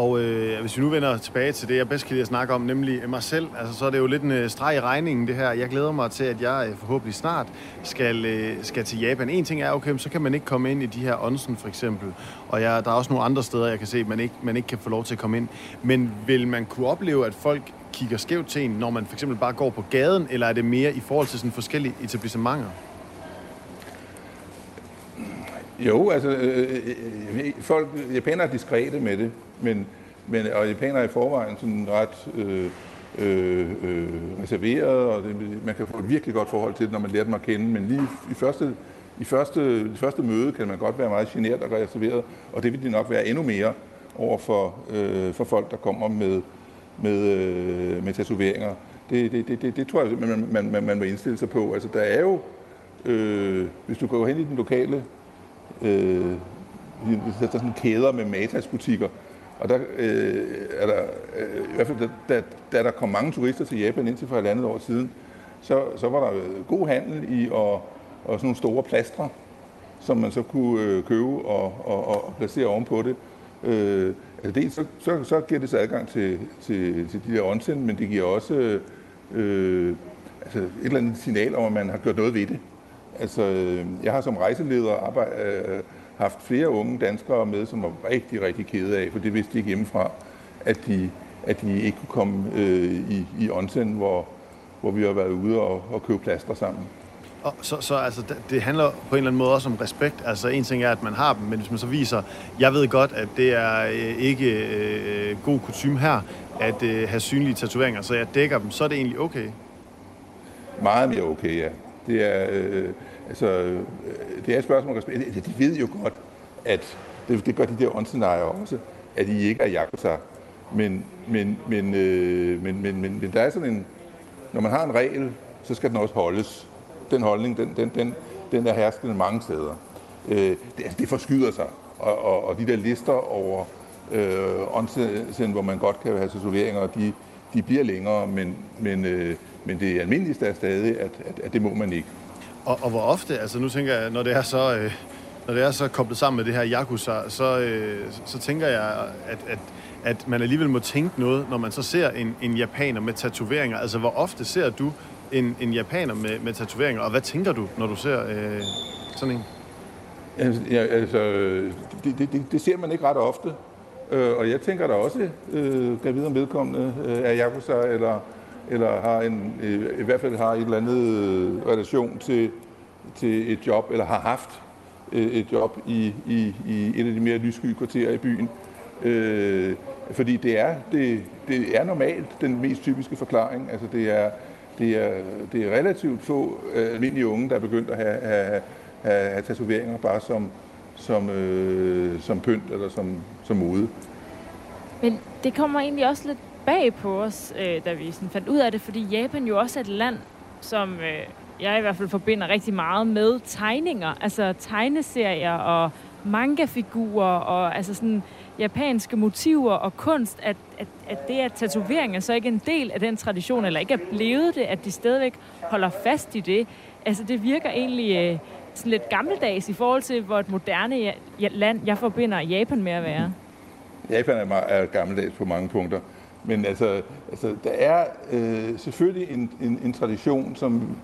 Og øh, hvis vi nu vender tilbage til det, jeg bedst kan lide at snakke om, nemlig mig selv, altså, så er det jo lidt en øh, streg i regningen, det her. Jeg glæder mig til, at jeg øh, forhåbentlig snart skal, øh, skal til Japan. En ting er, okay, så kan man ikke komme ind i de her onsen, for eksempel. Og jeg, der er også nogle andre steder, jeg kan se, at man ikke, man ikke kan få lov til at komme ind. Men vil man kunne opleve, at folk kigger skævt til en, når man for eksempel bare går på gaden, eller er det mere i forhold til sådan forskellige etablissementer? Jo, altså, øh, øh, øh, øh, folk, japanere er diskrete med det, men, men, og japanere er i forvejen sådan ret øh, øh, øh, reserveret, og det, man kan få et virkelig godt forhold til det, når man lærer dem at kende, men lige i første, i første, i første møde kan man godt være meget generet og reserveret, og det vil de nok være endnu mere over for, øh, for folk, der kommer med, med, øh, med tatoveringer. Det, det, det, det, det tror jeg, man, man, man, man må indstille sig på. Altså, der er jo, øh, hvis du går hen i den lokale øh, der er sådan kæder med matasbutikker, og der øh, er der, øh, i hvert fald da, da, da der kom mange turister til Japan indtil for et andet år siden, så, så var der god handel i og, og sådan nogle store plastre, som man så kunne øh, købe og, og, og placere ovenpå det. Øh, altså det, så, så, så giver det så adgang til, til, til de der onsen, men det giver også øh, altså et eller andet signal om, at man har gjort noget ved det. Altså, øh, jeg har som rejseleder arbejde, øh, haft flere unge danskere med, som var rigtig, rigtig kede af, for det vidste de ikke hjemmefra, at de, at de ikke kunne komme øh, i, i onsen, hvor, hvor vi har været ude og, og købe plaster sammen. Og så, så altså, det handler på en eller anden måde også om respekt. Altså en ting er, at man har dem, men hvis man så viser, jeg ved godt, at det er øh, ikke øh, god kutume her, at øh, have synlige tatoveringer, så jeg dækker dem, så er det egentlig okay? Meget mere okay, ja. Det er, øh, altså, øh, det er et spørgsmål om respekt. Altså, de ved jo godt, at det, det gør de der åndsenarier også, at I ikke er Yakuza. Men, men, men, øh, men, men, men, men der er sådan en, når man har en regel, så skal den også holdes. Den holdning, den, den, den, den er herskende mange steder. Øh, det, altså, det forskyder sig, og, og, og de der lister over øh, åndsen, hvor man godt kan have tatoveringer, de, de bliver længere, men, men, øh, men det almindeligste er stadig, at, at, at det må man ikke. Og, og hvor ofte, altså nu tænker jeg, når det er så, øh, når det er så koblet sammen med det her Yakuza, så, øh, så tænker jeg, at, at, at man alligevel må tænke noget, når man så ser en, en japaner med tatoveringer. Altså hvor ofte ser du en, en japaner med, med tatoveringer, og hvad tænker du, når du ser øh, sådan en? Ja, altså øh, det, det, det, ser man ikke ret ofte. Øh, og jeg tænker da også, øh, kan vide om vedkommende øh, er Yakuza, eller, eller har en, øh, i hvert fald har et eller andet øh, relation til, til et job, eller har haft øh, et job i, i, i et af de mere lyssky kvarterer i byen. Øh, fordi det er, det, det er normalt den mest typiske forklaring. Altså det er, det er, det er relativt få almindelige unge, der er begyndt at have, have, have, have tatoveringer bare som, som, øh, som pynt eller som, som mode. Men det kommer egentlig også lidt bag på os, øh, da vi sådan fandt ud af det, fordi Japan jo også er et land, som øh, jeg i hvert fald forbinder rigtig meget med tegninger, altså tegneserier og mangafigurer og altså sådan japanske motiver og kunst, at, at, at det, at tatoveringer så ikke en del af den tradition, eller ikke er blevet det, at de stadigvæk holder fast i det. Altså det virker egentlig øh, sådan lidt gammeldags i forhold til, hvor et moderne land, jeg forbinder Japan med at være. Japan er, meget, er gammeldags på mange punkter. Men altså, altså der er øh, selvfølgelig en, en, en tradition, som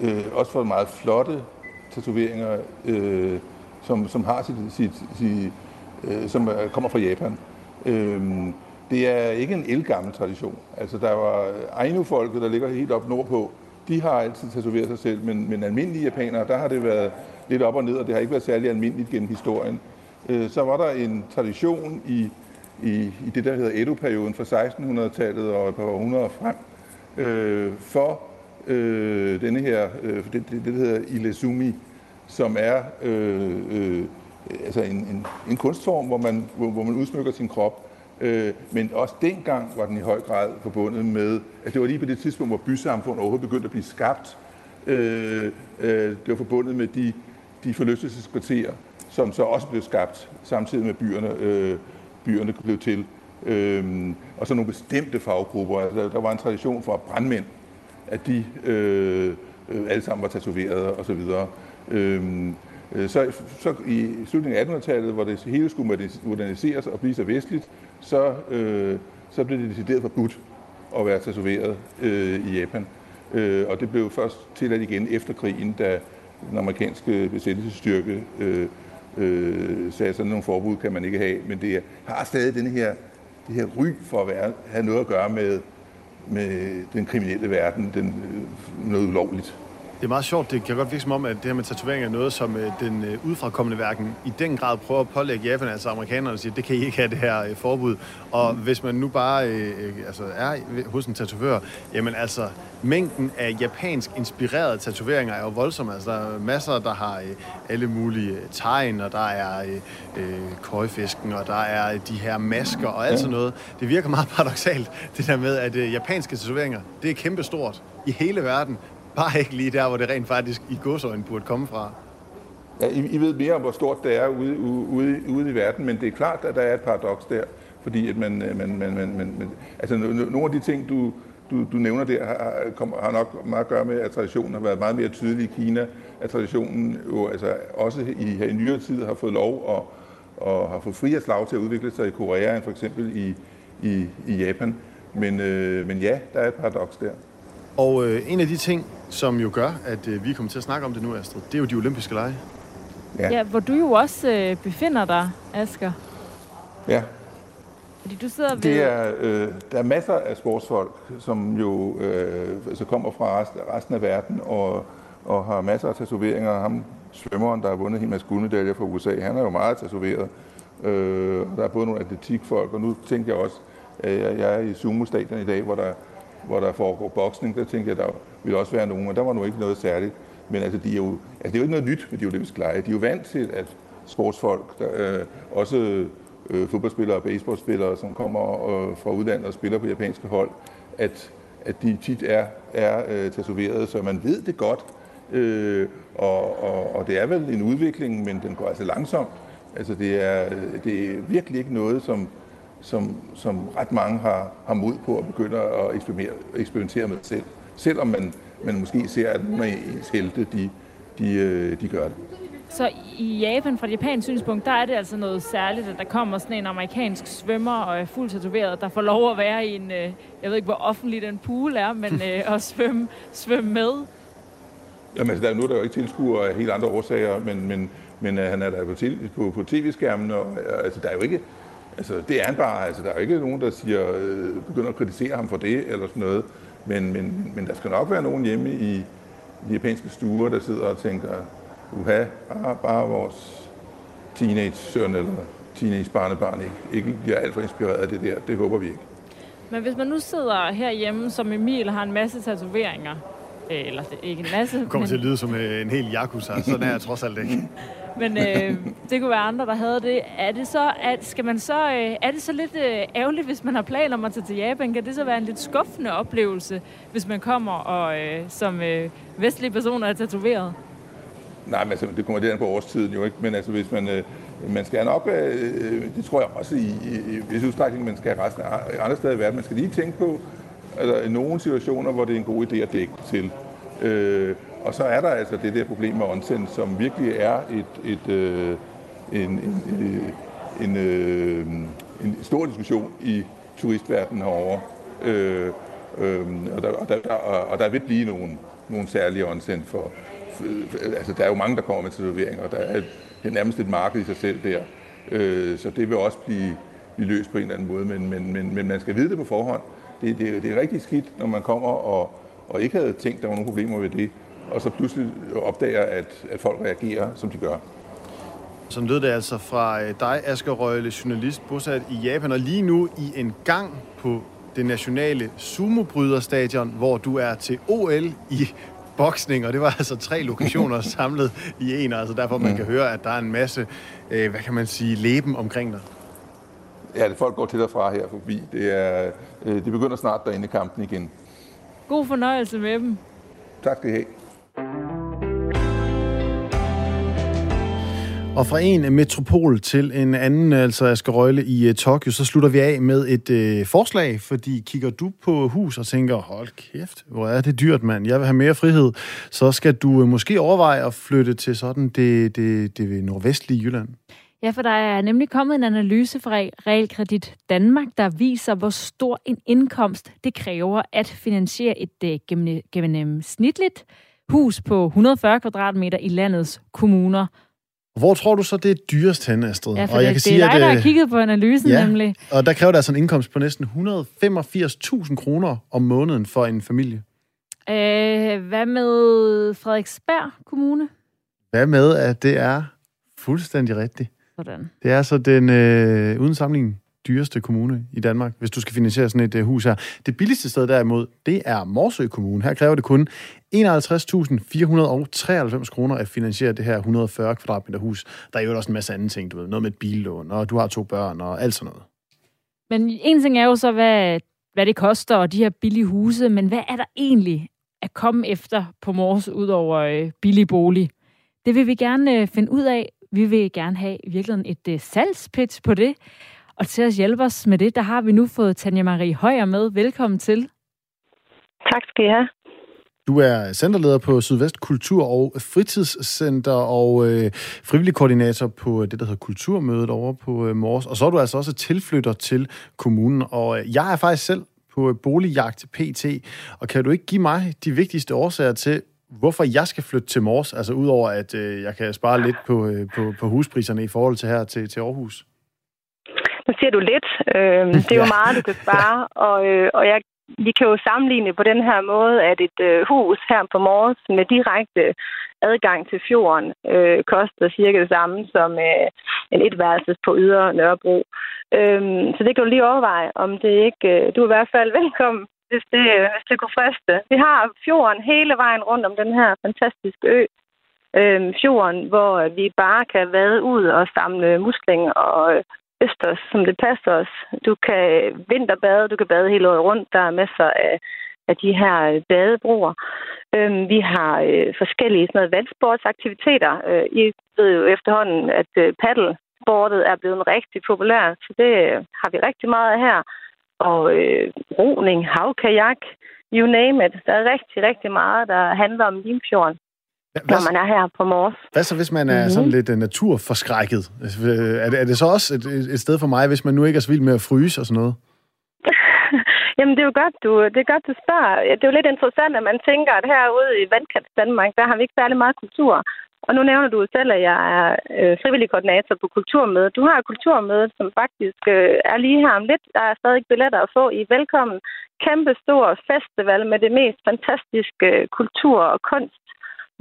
øh, også for meget flotte tatoveringer, øh, som, som har sit, sit, sit øh, som øh, kommer fra Japan. Øh, det er ikke en elgammel tradition. Altså der var Ainu-folket, der ligger helt op nordpå, de har altid tatoveret sig selv, men, men almindelige japanere, der har det været lidt op og ned, og det har ikke været særlig almindeligt gennem historien. Øh, så var der en tradition i, i, i det, der hedder Edo-perioden fra 1600-tallet og et par århundreder frem, øh, for øh, denne her, øh, det, det, det, der hedder Ilesumi, som er øh, øh, altså en, en, en kunstform, hvor man, hvor, hvor man udsmykker sin krop. Øh, men også dengang var den i høj grad forbundet med, at det var lige på det tidspunkt, hvor bysamfund overhovedet begyndte at blive skabt. Øh, øh, det var forbundet med de, de forlystelseskvarterer, som så også blev skabt, samtidig med byerne, øh, byerne blev til. Øhm, og så nogle bestemte faggrupper. Altså, der var en tradition for brandmænd, at de øh, alle sammen var tatoverede osv. Øhm, øh, så, så i slutningen af 1800-tallet, hvor det hele skulle moderniseres og blive så vestligt, så, øh, så blev det decideret forbudt at være tatoveret øh, i Japan. Øh, og det blev først tilladt igen efter krigen, da den amerikanske besættelsesstyrke øh, øh, sagde, sådan nogle forbud kan man ikke have, men det har stadig den her, det her ry for at være, have noget at gøre med, med den kriminelle verden, den, øh, noget ulovligt. Det er meget sjovt. Det kan godt virke som om, at det her med tatovering er noget, som øh, den øh, udfrakommende verden i den grad prøver at pålægge Japan, altså amerikanerne, siger, det kan I ikke have det her øh, forbud. Og mm. hvis man nu bare øh, altså er hos en tatovør, jamen altså, mængden af japansk inspirerede tatoveringer er jo voldsom. Altså, der er masser, der har øh, alle mulige tegn, og der er øh, køjfisken, og der er de her masker og alt sådan noget. Det virker meget paradoxalt, det der med, at øh, japanske tatoveringer, det er kæmpestort i hele verden, Bare ikke lige der, hvor det rent faktisk i godsøjne burde komme fra. Ja, I, I ved mere om, hvor stort det er ude, ude, ude i verden, men det er klart, at der er et paradoks der. Fordi at man, øh, man, man, man, man, man altså nogle af de ting, du, du, du nævner der, har, har nok meget at gøre med, at traditionen har været meget mere tydelig i Kina. At traditionen jo altså også i, her i nyere tid har fået lov og, og har fået fri slag til at udvikle sig i Korea, end for eksempel i, i, i Japan. Men, øh, men ja, der er et paradoks der. Og øh, en af de ting, som jo gør, at øh, vi kommer til at snakke om det nu, Astrid, det er jo de olympiske lege. Ja, ja hvor du jo også øh, befinder dig, Asger. Ja. Fordi du sidder ved... Det er, øh, der er masser af sportsfolk, som jo øh, altså kommer fra resten, resten af verden og, og har masser af tatoveringer. Ham svømmeren, der har vundet en masse guldmedaljer fra USA, han er jo meget tatoveret. Øh, der er både nogle atletikfolk, og nu tænker jeg også, at jeg er i Sumo-stadion i dag, hvor der hvor der foregår boksning, der tænkte jeg, der ville også være nogen, men der var nu ikke noget særligt. Men altså, de er jo, altså, det er jo ikke noget nyt ved de olympiske lege. De er jo vant til, at sportsfolk, der, øh, også øh, fodboldspillere og baseballspillere, som kommer øh, fra udlandet og spiller på japanske hold, at, at de tit er, er øh, tatoveret, så man ved det godt. Øh, og, og, og det er vel en udvikling, men den går altså langsomt. Altså det er, det er virkelig ikke noget, som, som, som ret mange har, har mod på at begynde at eksperimentere, eksperimentere med selv. Selvom man, man måske ser, at nogle af ens helte, de, de, øh, de gør det. Så i Japan, fra det japanske synspunkt, der er det altså noget særligt, at der kommer sådan en amerikansk svømmer og er fuldt tatoveret, der får lov at være i en, øh, jeg ved ikke, hvor offentlig den pool er, men <laughs> øh, at svømme, svømme med. Jamen, altså, der, nu er der jo ikke tilskuere af helt andre årsager, men, men, men han er der på, på, på tv-skærmen, og altså, der er jo ikke, Altså, det er han bare. Altså, der er jo ikke nogen, der siger, øh, begynder at kritisere ham for det, eller sådan noget. Men, men, men der skal nok være nogen hjemme i de japanske stuer, der sidder og tænker, uha, bare, bare vores teenage-søn eller teenage-barnebarn ikke, ikke bliver alt for inspireret af det der. Det håber vi ikke. Men hvis man nu sidder herhjemme som Emil og har en masse tatoveringer, eller det, ikke en masse. Det kommer men... til at lyde som en hel yakuza, sådan er jeg trods alt ikke. <laughs> Men øh, det kunne være andre, der havde det. Er det så, at, skal man så, øh, er det så lidt øh, ærgerligt, hvis man har planer om at tage til Japan? Kan det så være en lidt skuffende oplevelse, hvis man kommer og øh, som øh, vestlige personer er tatoveret? Nej, men altså, det kommer der på årstiden jo ikke. Men altså, hvis man, øh, man skal op, øh, det tror jeg også i, i, i vis udstrækning, man skal resten af andre steder i verden. Man skal lige tænke på, altså, i nogle situationer, hvor det er en god idé at dække til. Øh, og så er der altså det der problem med onsen, som virkelig er et, et, øh, en, en, øh, en, øh, en stor diskussion i turistverdenen herovre. Øh, øh, og, der, og, der, og der vil blive nogle, nogle særlige onsen for, for, altså der er jo mange, der kommer med tatoveringer, og der er, det er nærmest et marked i sig selv der. Øh, så det vil også blive, blive løst på en eller anden måde, men, men, men, men man skal vide det på forhånd. Det, det, det er rigtig skidt, når man kommer og, og ikke havde tænkt, at der var nogle problemer ved det, og så pludselig opdager, at, at folk reagerer, som de gør. Så lød det altså fra øh, dig, Asger Røgle, journalist bosat i Japan, og lige nu i en gang på det nationale sumobryderstadion, hvor du er til OL i boksning, og det var altså tre lokationer <laughs> samlet i en, altså derfor man mm. kan høre, at der er en masse, øh, hvad kan man sige, leben omkring dig. Ja, det folk går til og fra her forbi. Det, er, øh, det begynder snart derinde i kampen igen. God fornøjelse med dem. Tak skal I have. Og fra en metropol til en anden, altså Asger Røgle i uh, Tokyo, så slutter vi af med et uh, forslag, fordi kigger du på hus og tænker, hold kæft, hvor er det dyrt, mand, jeg vil have mere frihed, så skal du uh, måske overveje at flytte til sådan det, det, det nordvestlige Jylland. Ja, for der er nemlig kommet en analyse fra Realkredit Danmark, der viser, hvor stor en indkomst det kræver at finansiere et uh, gennemsnitligt hus på 140 kvadratmeter i landets kommuner. Hvor tror du så, det er dyrest hen, Astrid? Ja, og jeg det, kan det sige, er dig, at, der har øh, kigget på analysen ja, nemlig. og der kræver der altså en indkomst på næsten 185.000 kroner om måneden for en familie. Øh, hvad med Frederiksberg Kommune? Hvad med, at det er fuldstændig rigtigt? Sådan. Det er så den, øh, uden sammenligning, dyreste kommune i Danmark, hvis du skal finansiere sådan et uh, hus her. Det billigste sted derimod, det er Morsø Kommune. Her kræver det kun 51.493 kroner at finansiere det her 140 kvadratmeter hus. Der er jo også en masse andre ting, du ved. Noget med et billån, og du har to børn, og alt sådan noget. Men en ting er jo så, hvad, hvad det koster, og de her billige huse, men hvad er der egentlig at komme efter på Mors, ud over øh, billig bolig? Det vil vi gerne øh, finde ud af. Vi vil gerne have i virkeligheden et øh, salgspitch på det. Og til at hjælpe os med det, der har vi nu fået Tanja Marie Højer med. Velkommen til. Tak skal I have. Du er centerleder på Sydvest Kultur- og Fritidscenter og øh, frivillig koordinator på det, der hedder Kulturmødet over på øh, Mors. Og så er du altså også tilflytter til kommunen. Og øh, jeg er faktisk selv på boligjagt PT. Og kan du ikke give mig de vigtigste årsager til, hvorfor jeg skal flytte til Mors? Altså udover at øh, jeg kan spare lidt på, øh, på, på huspriserne i forhold til her til, til Aarhus. Nu siger du lidt. Øh, <laughs> det er jo meget, du kan spare. Og, øh, og jeg, vi kan jo sammenligne på den her måde, at et øh, hus her på Mors med direkte adgang til fjorden øh, koster cirka det samme som øh, en etværelses på Ydre Nørrebro. Øh, så det kan du lige overveje, om det ikke... Øh, du er i hvert fald <laughs> velkommen, hvis det, øh, hvis det kunne friste. Vi har fjorden hele vejen rundt om den her fantastiske ø. Øh, fjorden, hvor vi bare kan vade ud og samle muslinger og øh, østers, som det passer os. Du kan vinterbade, du kan bade hele året rundt. Der er masser af, af de her øh, badebroer. Øhm, vi har øh, forskellige sådan noget, vandsportsaktiviteter. Øh, I ved jo efterhånden, at øh, paddelsportet er blevet rigtig populær, så det øh, har vi rigtig meget af her. Og øh, roning, havkajak, you name it. Der er rigtig, rigtig meget, der handler om Limfjorden. Hvad, når man er her på Mors. Hvad så, hvis man er mm-hmm. sådan lidt uh, naturforskrækket? Er det, er det så også et, et sted for mig, hvis man nu ikke er så vild med at fryse og sådan noget? <laughs> Jamen, det er jo godt, du, det er godt, du spørger. Det er jo lidt interessant, at man tænker, at herude i vandkants Danmark, der har vi ikke særlig meget kultur. Og nu nævner du selv, at jeg er øh, frivillig koordinator på Kulturmødet. Du har Kulturmødet, som faktisk øh, er lige her om lidt. Der er stadig billetter at få i velkommen. Kæmpe stor festival med det mest fantastiske kultur og kunst.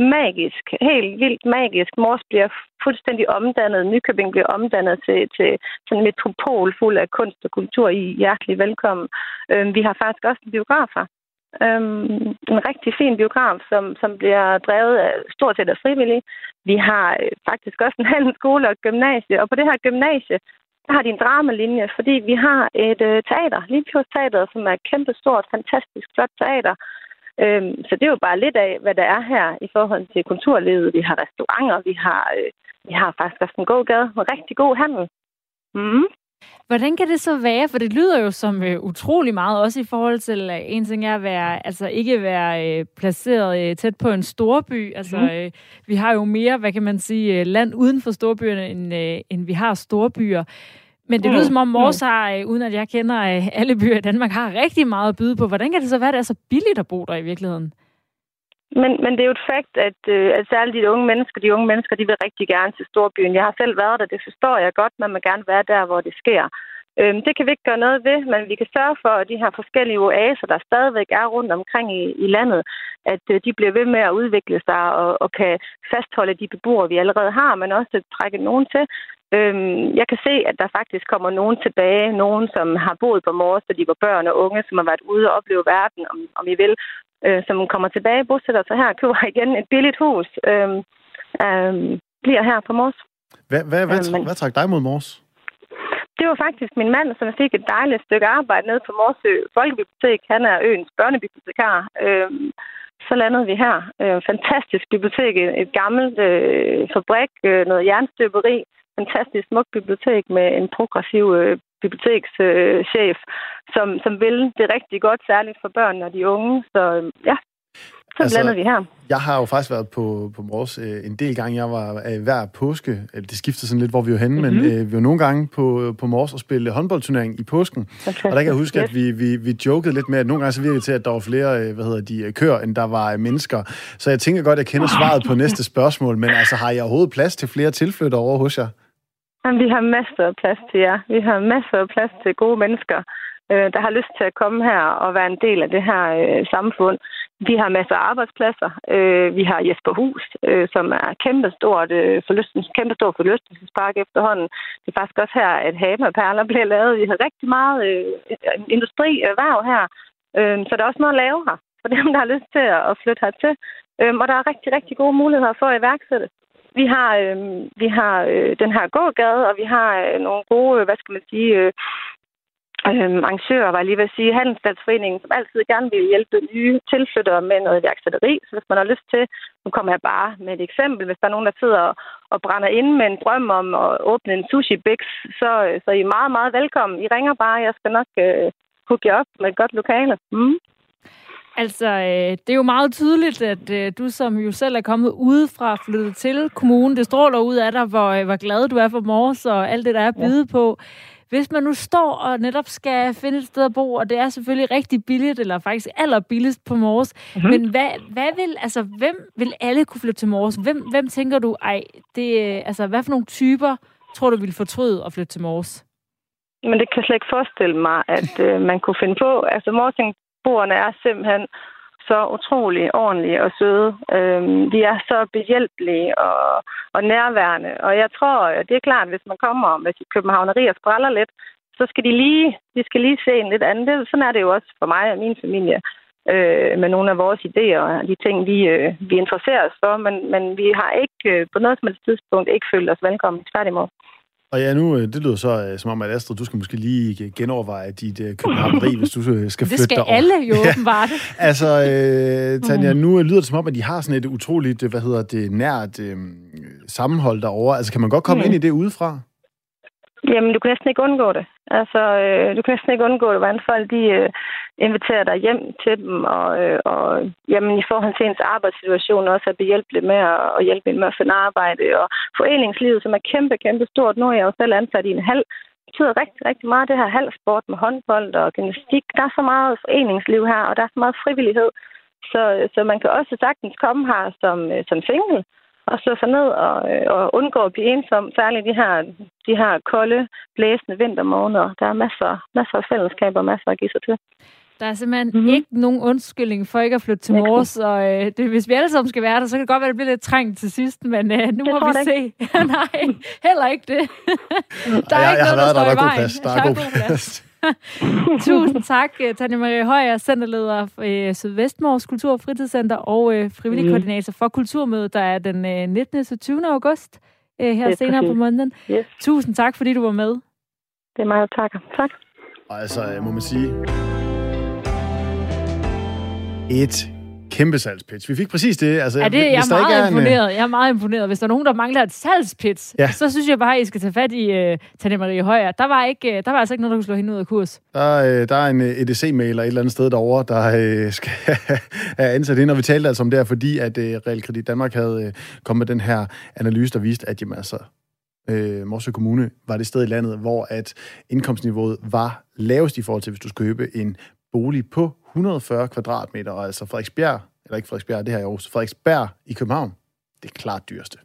Magisk, helt vildt magisk. Mors bliver fuldstændig omdannet. Nykøbing bliver omdannet til, til sådan en metropol fuld af kunst og kultur i. Hjertelig velkommen. Øhm, vi har faktisk også en biograf her. Øhm, en rigtig fin biograf, som, som bliver drevet af stort set af frivillige. Vi har øh, faktisk også en <laughs> handelsskole og gymnasie, og på det her gymnasie, der har de en dramalinje, fordi vi har et øh, teater, Limfjords Teater, som er et kæmpe stort, fantastisk flot teater. Øhm, så det er jo bare lidt af, hvad der er her i forhold til kulturlivet. Vi har restauranter, vi har, øh, vi har faktisk også en god gade med rigtig god handel. Mm. Hvordan kan det så være? For det lyder jo som øh, utrolig meget, også i forhold til, at en ting er at være, altså ikke være øh, placeret øh, tæt på en storby. Altså, mm. øh, vi har jo mere, hvad kan man sige, øh, land uden for storbyerne, end, øh, end vi har storbyer. Men det lyder mm. som om Mors har, øh, uden at jeg kender øh, alle byer i Danmark, har rigtig meget at byde på. Hvordan kan det så være, at det er så billigt at bo der i virkeligheden? Men, men det er jo et fakt, at, øh, at særligt de unge mennesker, de unge mennesker, de vil rigtig gerne til storbyen. Jeg har selv været der, det forstår jeg godt, man vil gerne være der, hvor det sker. Øhm, det kan vi ikke gøre noget ved, men vi kan sørge for, at de her forskellige oaser, der stadigvæk er rundt omkring i, i landet, at øh, de bliver ved med at udvikle sig og, og kan fastholde de beboere, vi allerede har, men også trække nogen til. Øhm, jeg kan se, at der faktisk kommer nogen tilbage, nogen som har boet på Mors, da de var børn og unge, som har været ude og opleve verden, om, om I vil, øh, som kommer tilbage, bosætter sig her, køber igen et billigt hus, øh, øh, bliver her på Mors. Hvad, hvad, hvad, øh, men, hvad trak dig mod Mors? Det var faktisk min mand, som fik et dejligt stykke arbejde nede på Morsø Folkebibliotek. Han er øens børnebibliotekar. Øh, så landede vi her. Øh, fantastisk bibliotek, et gammelt øh, fabrik, øh, noget jernstøberi, fantastisk smukt bibliotek med en progressiv øh, bibliotekschef, øh, som, som vil det rigtig godt, særligt for børn og de unge. Så øh, ja, så altså, blander vi her. Jeg har jo faktisk været på, på Mors øh, en del gange. Jeg var øh, hver påske, øh, det skifter sådan lidt, hvor vi er henne, mm-hmm. men øh, vi var nogle gange på, på Mors og spille håndboldturnering i påsken. Fantastisk. Og der kan jeg huske, at vi, vi, vi jokede lidt med, at nogle gange så virkede det til, at der var flere øh, hvad hedder de, køer, end der var mennesker. Så jeg tænker godt, at jeg kender svaret på næste spørgsmål, men altså har jeg overhovedet plads til flere tilflytter over hos jer? Jamen, vi har masser af plads til jer. Vi har masser af plads til gode mennesker, øh, der har lyst til at komme her og være en del af det her øh, samfund. Vi har masser af arbejdspladser. Øh, vi har Jesper Hus, øh, som er kæmpestort, øh, forlystens, kæmpestor forlystelsespark efterhånden. Det er faktisk også her, at Haven og Perler bliver lavet. Vi har rigtig meget øh, industri øh, erhverv her, øh, så der er også noget at lave her for dem, der har lyst til at flytte hertil. Øh, og der er rigtig, rigtig gode muligheder for at iværksætte. Vi har, øh, vi har øh, den her gågade, og vi har øh, nogle gode, øh, hvad skal man sige, øh, øh, arrangører, var jeg lige ved at sige, Handelsstandsforeningen, som altid gerne vil hjælpe nye tilflyttere med noget iværksætteri. Så hvis man har lyst til, nu kommer jeg bare med et eksempel, hvis der er nogen, der sidder og brænder ind med en drøm om at åbne en sushi bix, så, øh, så er I meget, meget velkommen. I ringer bare, jeg skal nok øh, hooke jer op med et godt lokale. Mm. Altså, øh, det er jo meget tydeligt, at øh, du som jo selv er kommet udefra flyttet til kommunen, det stråler ud af dig, hvor, øh, hvor glad du er for mors og alt det, der er at byde ja. på. Hvis man nu står og netop skal finde et sted at bo, og det er selvfølgelig rigtig billigt, eller faktisk allerbilligst på Mors, mm-hmm. men hvad, hvad vil, altså, hvem vil alle kunne flytte til Mors? Hvem, hvem tænker du, ej, det, altså, hvad for nogle typer tror du vil fortryde at flytte til Mors? Men det kan jeg slet ikke forestille mig, at øh, man kunne finde på. Altså, Morsing beboerne er simpelthen så utrolig ordentlige og søde. Øhm, de er så behjælpelige og, og nærværende. Og jeg tror, at det er klart, hvis man kommer med sit københavneri og spræller lidt, så skal de lige, de skal lige se en lidt anden. Det, sådan er det jo også for mig og min familie øh, med nogle af vores idéer og de ting, vi, øh, vi interesserer os for. Men, men vi har ikke øh, på noget som helst tidspunkt ikke følt os velkommen. Tværtimod. Og ja, nu, øh, det lyder så uh, som om, at Astrid, du skal måske lige genoverveje dit uh, københavneri, <laughs> hvis du uh, skal flytte Det skal derover. alle jo <laughs> åbenbart. ja. Altså, uh, Tanja, nu lyder det som om, at de har sådan et utroligt, hvad hedder det, nært uh, sammenhold derovre. Altså, kan man godt komme mm. ind i det udefra? Jamen, du kan næsten ikke undgå det. Altså, øh, du kan næsten ikke undgå det, hvordan folk de øh, inviterer dig hjem til dem, og, øh, og jamen, i forhold til ens arbejdssituation også er behjælpeligt med at, at hjælpe med at finde arbejde. Og foreningslivet, som er kæmpe, kæmpe stort. Nu er jeg jo selv ansat i en halv betyder rigtig, rigtig meget det her halvsport med håndbold og gymnastik. Der er så meget foreningsliv her, og der er så meget frivillighed. Så, så man kan også sagtens komme her som, øh, som single og slå sig ned og, øh, og undgå at blive ensom, særligt de her, de her kolde, blæsende vintermåneder. Der er masser, masser af fællesskaber og masser at give sig til. Der er simpelthen mm-hmm. ikke nogen undskyldning for ikke at flytte til Mors, og øh, det, hvis vi alle sammen skal være der, så kan det godt være, at det bliver lidt trængt til sidst, men øh, nu det må vi se. <laughs> Nej, heller ikke det. <laughs> der er ja, ikke jeg noget, der, der, der, der er god plads. Der er god plads. <laughs> Tusind tak, øh, Tanja Marie Højer, centerleder for øh, Sydvestmors Kultur- og Fritidscenter og øh, frivillig mm. koordinator for Kulturmødet, der er den øh, 19. til 20. august øh, her senere på måneden. Yes. Tusind tak, fordi du var med. Det er mig, der takker. Tak. Og altså, må man sige, et kæmpe salgspitch. Vi fik præcis det. Altså, ja, det jeg er meget er imponeret. En, jeg er meget imponeret. Hvis der er nogen, der mangler et salgspitch, ja. så synes jeg bare, at I skal tage fat i uh, Tanja Marie Højer. Der var, ikke, uh, der var altså ikke noget, der kunne slå hende ud af kurs. Der, uh, der er en uh, EDC-mailer et eller andet sted derovre, der uh, <laughs> skal have ansat hende. Og vi talte altså om det her, fordi at uh, Realkredit Danmark havde uh, kommet med den her analyse, der viste, at jamen, altså, øh, Morsø Kommune var det sted i landet, hvor at indkomstniveauet var lavest i forhold til, hvis du skulle købe en bolig på 140 kvadratmeter, og altså Frederiksbjerg, eller ikke Frederiksbjerg, det her i Aarhus, Frederiksberg i København, det er klart dyreste.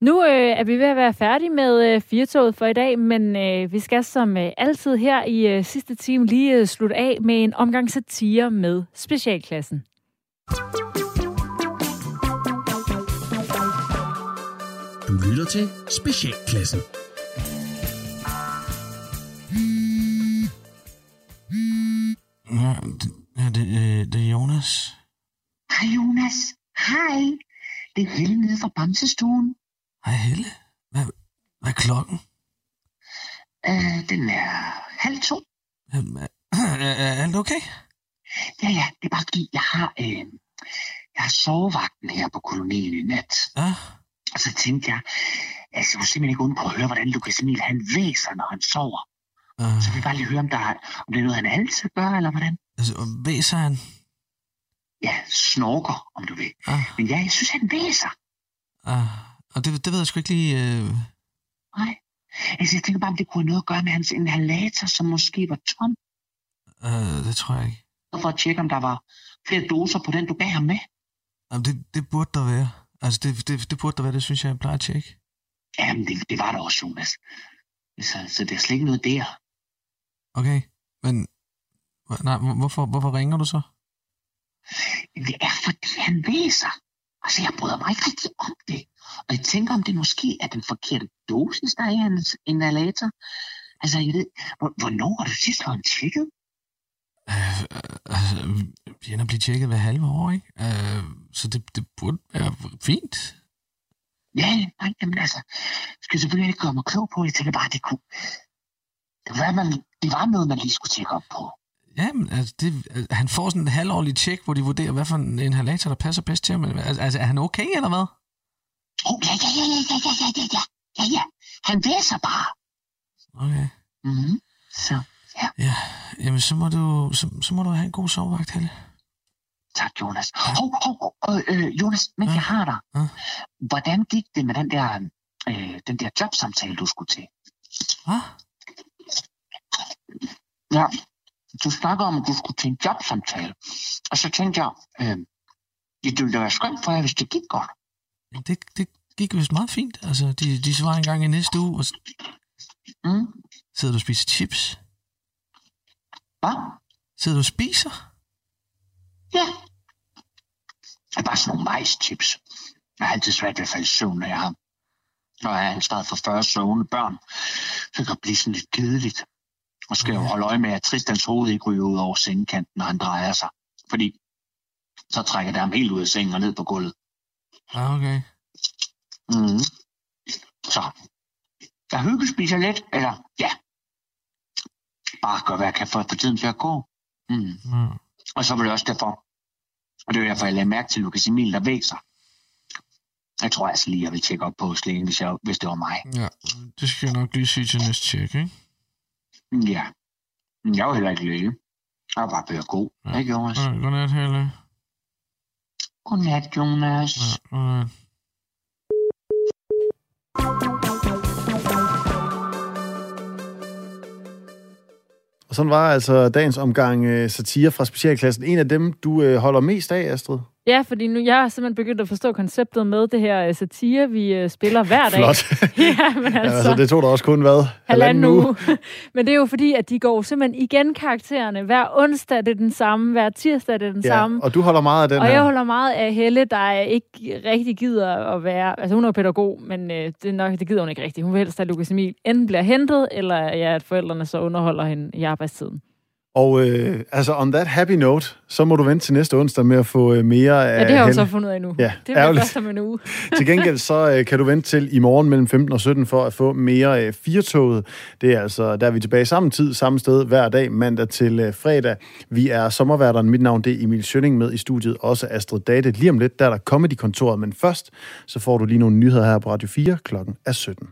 Nu øh, er vi ved at være færdige med øh, firetoget for i dag, men øh, vi skal som øh, altid her i øh, sidste time lige øh, slutte af med en omgang satire med specialklassen. Du lytter til Specialklassen. Ja, det, ja, det, øh, det er Jonas. Hej Jonas. Hej. Det er Helle nede fra Bamsestuen. Hej Helle. Hvad, hvad er klokken? Uh, den er halv to. Er, <clears throat> er, er alt okay? Ja, ja. Det er bare fordi, jeg har, øh, jeg har sovevagten her på kolonien i nat. Ja. Og så tænkte jeg, altså, jeg kunne simpelthen ikke undgå at høre, hvordan Lukas Emil han væser, når han sover. Uh. Så vi bare lige høre, om, der er, om det er noget, han altid gør, eller hvordan? Altså, væser han? Ja, snorker, om du vil. Uh. Men ja, jeg synes, han væser. Uh. Og det, det ved jeg sgu ikke lige... Uh... Nej. Altså, jeg tænker bare, om det kunne have noget at gøre med hans inhalator, som måske var tom. Uh, det tror jeg ikke. For at tjekke, om der var flere doser på den, du gav ham med. Jamen, det, det burde der være. Altså, det, det, det burde der være, det synes jeg, jeg plejer at tjekke. Jamen, det, det var der også, Jonas. Så, så det er slet ikke noget der. Okay, men nej, hvorfor, hvorfor ringer du så? Det er, fordi han læser. Altså, jeg bryder mig ikke rigtig om det. Og jeg tænker, om det måske er den forkerte dosis, der er i hans inhalator. Altså, jeg ved, hvornår har du sidst været tjekket? Øh, altså, vi ender at blive tjekket hver halve år, ikke? Øh, så det, det burde være fint. Ja, nej, jamen altså, skal selvfølgelig ikke gøre mig klog på. Jeg tænker bare, det kunne, det var, man, det var noget, man lige skulle tjekke op på. Ja, men altså, det, han får sådan en halvårlig tjek, hvor de vurderer, hvad for en inhalator, der passer bedst til ham. Altså, altså er han okay, eller hvad? Oh, ja, ja, ja, ja, ja, ja, ja, ja, ja, ja. Han væser bare. Okay. Mm-hmm. Så, ja. Ja, jamen så må du, så, så må du have en god sovevagt, Helle. Tak, Jonas. Ja. Hov, hov, hov, øh, Jonas, men ja. jeg har dig. Ja. Hvordan gik det med den der, øh, den der jobsamtale, du skulle til? Hvad? Ja, du snakker om, at du skulle til en jobsamtale. Og så tænkte jeg, øh, det ville da være skønt for jer, hvis det gik godt. Det, det gik vist meget fint. Altså, de, de svarer en gang i næste uge, og mm. sidder du og spiser chips? Hvad? Sidder du og spiser? Ja. Det er bare sådan nogle majschips. Jeg har altid svært ved at falde i søvn, når jeg har når jeg har ansvaret for 40 sovende børn. Så kan det blive sådan lidt kedeligt. Og skal jo holde øje med, at Tristans hoved ikke ryger ud over sengekanten, når han drejer sig. Fordi så trækker det ham helt ud af sengen og ned på gulvet. Ah, okay. Mm. Så. Jeg hyggespiser lidt, eller ja. Bare gør, hvad jeg kan for at få tiden til at gå. Mm. Mm. Og så var det også derfor, og det var derfor, jeg lagde mærke til Lukas Emil, der væser. Jeg tror altså lige, jeg vil tjekke op på slægen, hvis, jeg, hvis det var mig. Ja, det skal jeg nok lige sige til næste tjek, ikke? Ja. Jeg var heller ikke læge. Jeg var bare god. Ja. Ikke, Jonas? Ja, godnat, Helle. Godnat, Jonas. Ja, godnat. Og sådan var altså dagens omgang uh, satire fra specialklassen. En af dem, du uh, holder mest af, Astrid? Ja, fordi nu jeg har simpelthen begyndt at forstå konceptet med det her uh, satire, vi uh, spiller hver dag. Flot. <laughs> ja, men altså, Ja, altså, det tog da også kun hvad? halvanden uge. <laughs> men det er jo fordi, at de går simpelthen igen karaktererne. Hver onsdag det er den samme, hver tirsdag det er den Ja, samme. og du holder meget af den og her. jeg holder meget af Helle, der ikke rigtig gider at være... Altså, hun er jo pædagog, men øh, det, er nok, det gider hun ikke rigtigt. Hun vil helst at Lukas Emil enten bliver hentet, eller ja, at forældrene så underholder hende i arbejdstiden. Og øh, altså, on that happy note, så må du vente til næste onsdag med at få øh, mere af Ja, det har jeg jo så fundet af nu. Ja, det ærgerligt. først om en uge. <laughs> Til gengæld så øh, kan du vente til i morgen mellem 15 og 17 for at få mere øh, firetoget. Det er altså, der er vi tilbage samme tid, samme sted hver dag, mandag til øh, fredag. Vi er sommerværterne. Mit navn det er Emil Schønning med i studiet, også Astrid Date. Lige om lidt, der er der Comedy-kontoret, men først så får du lige nogle nyheder her på Radio 4. Klokken er 17.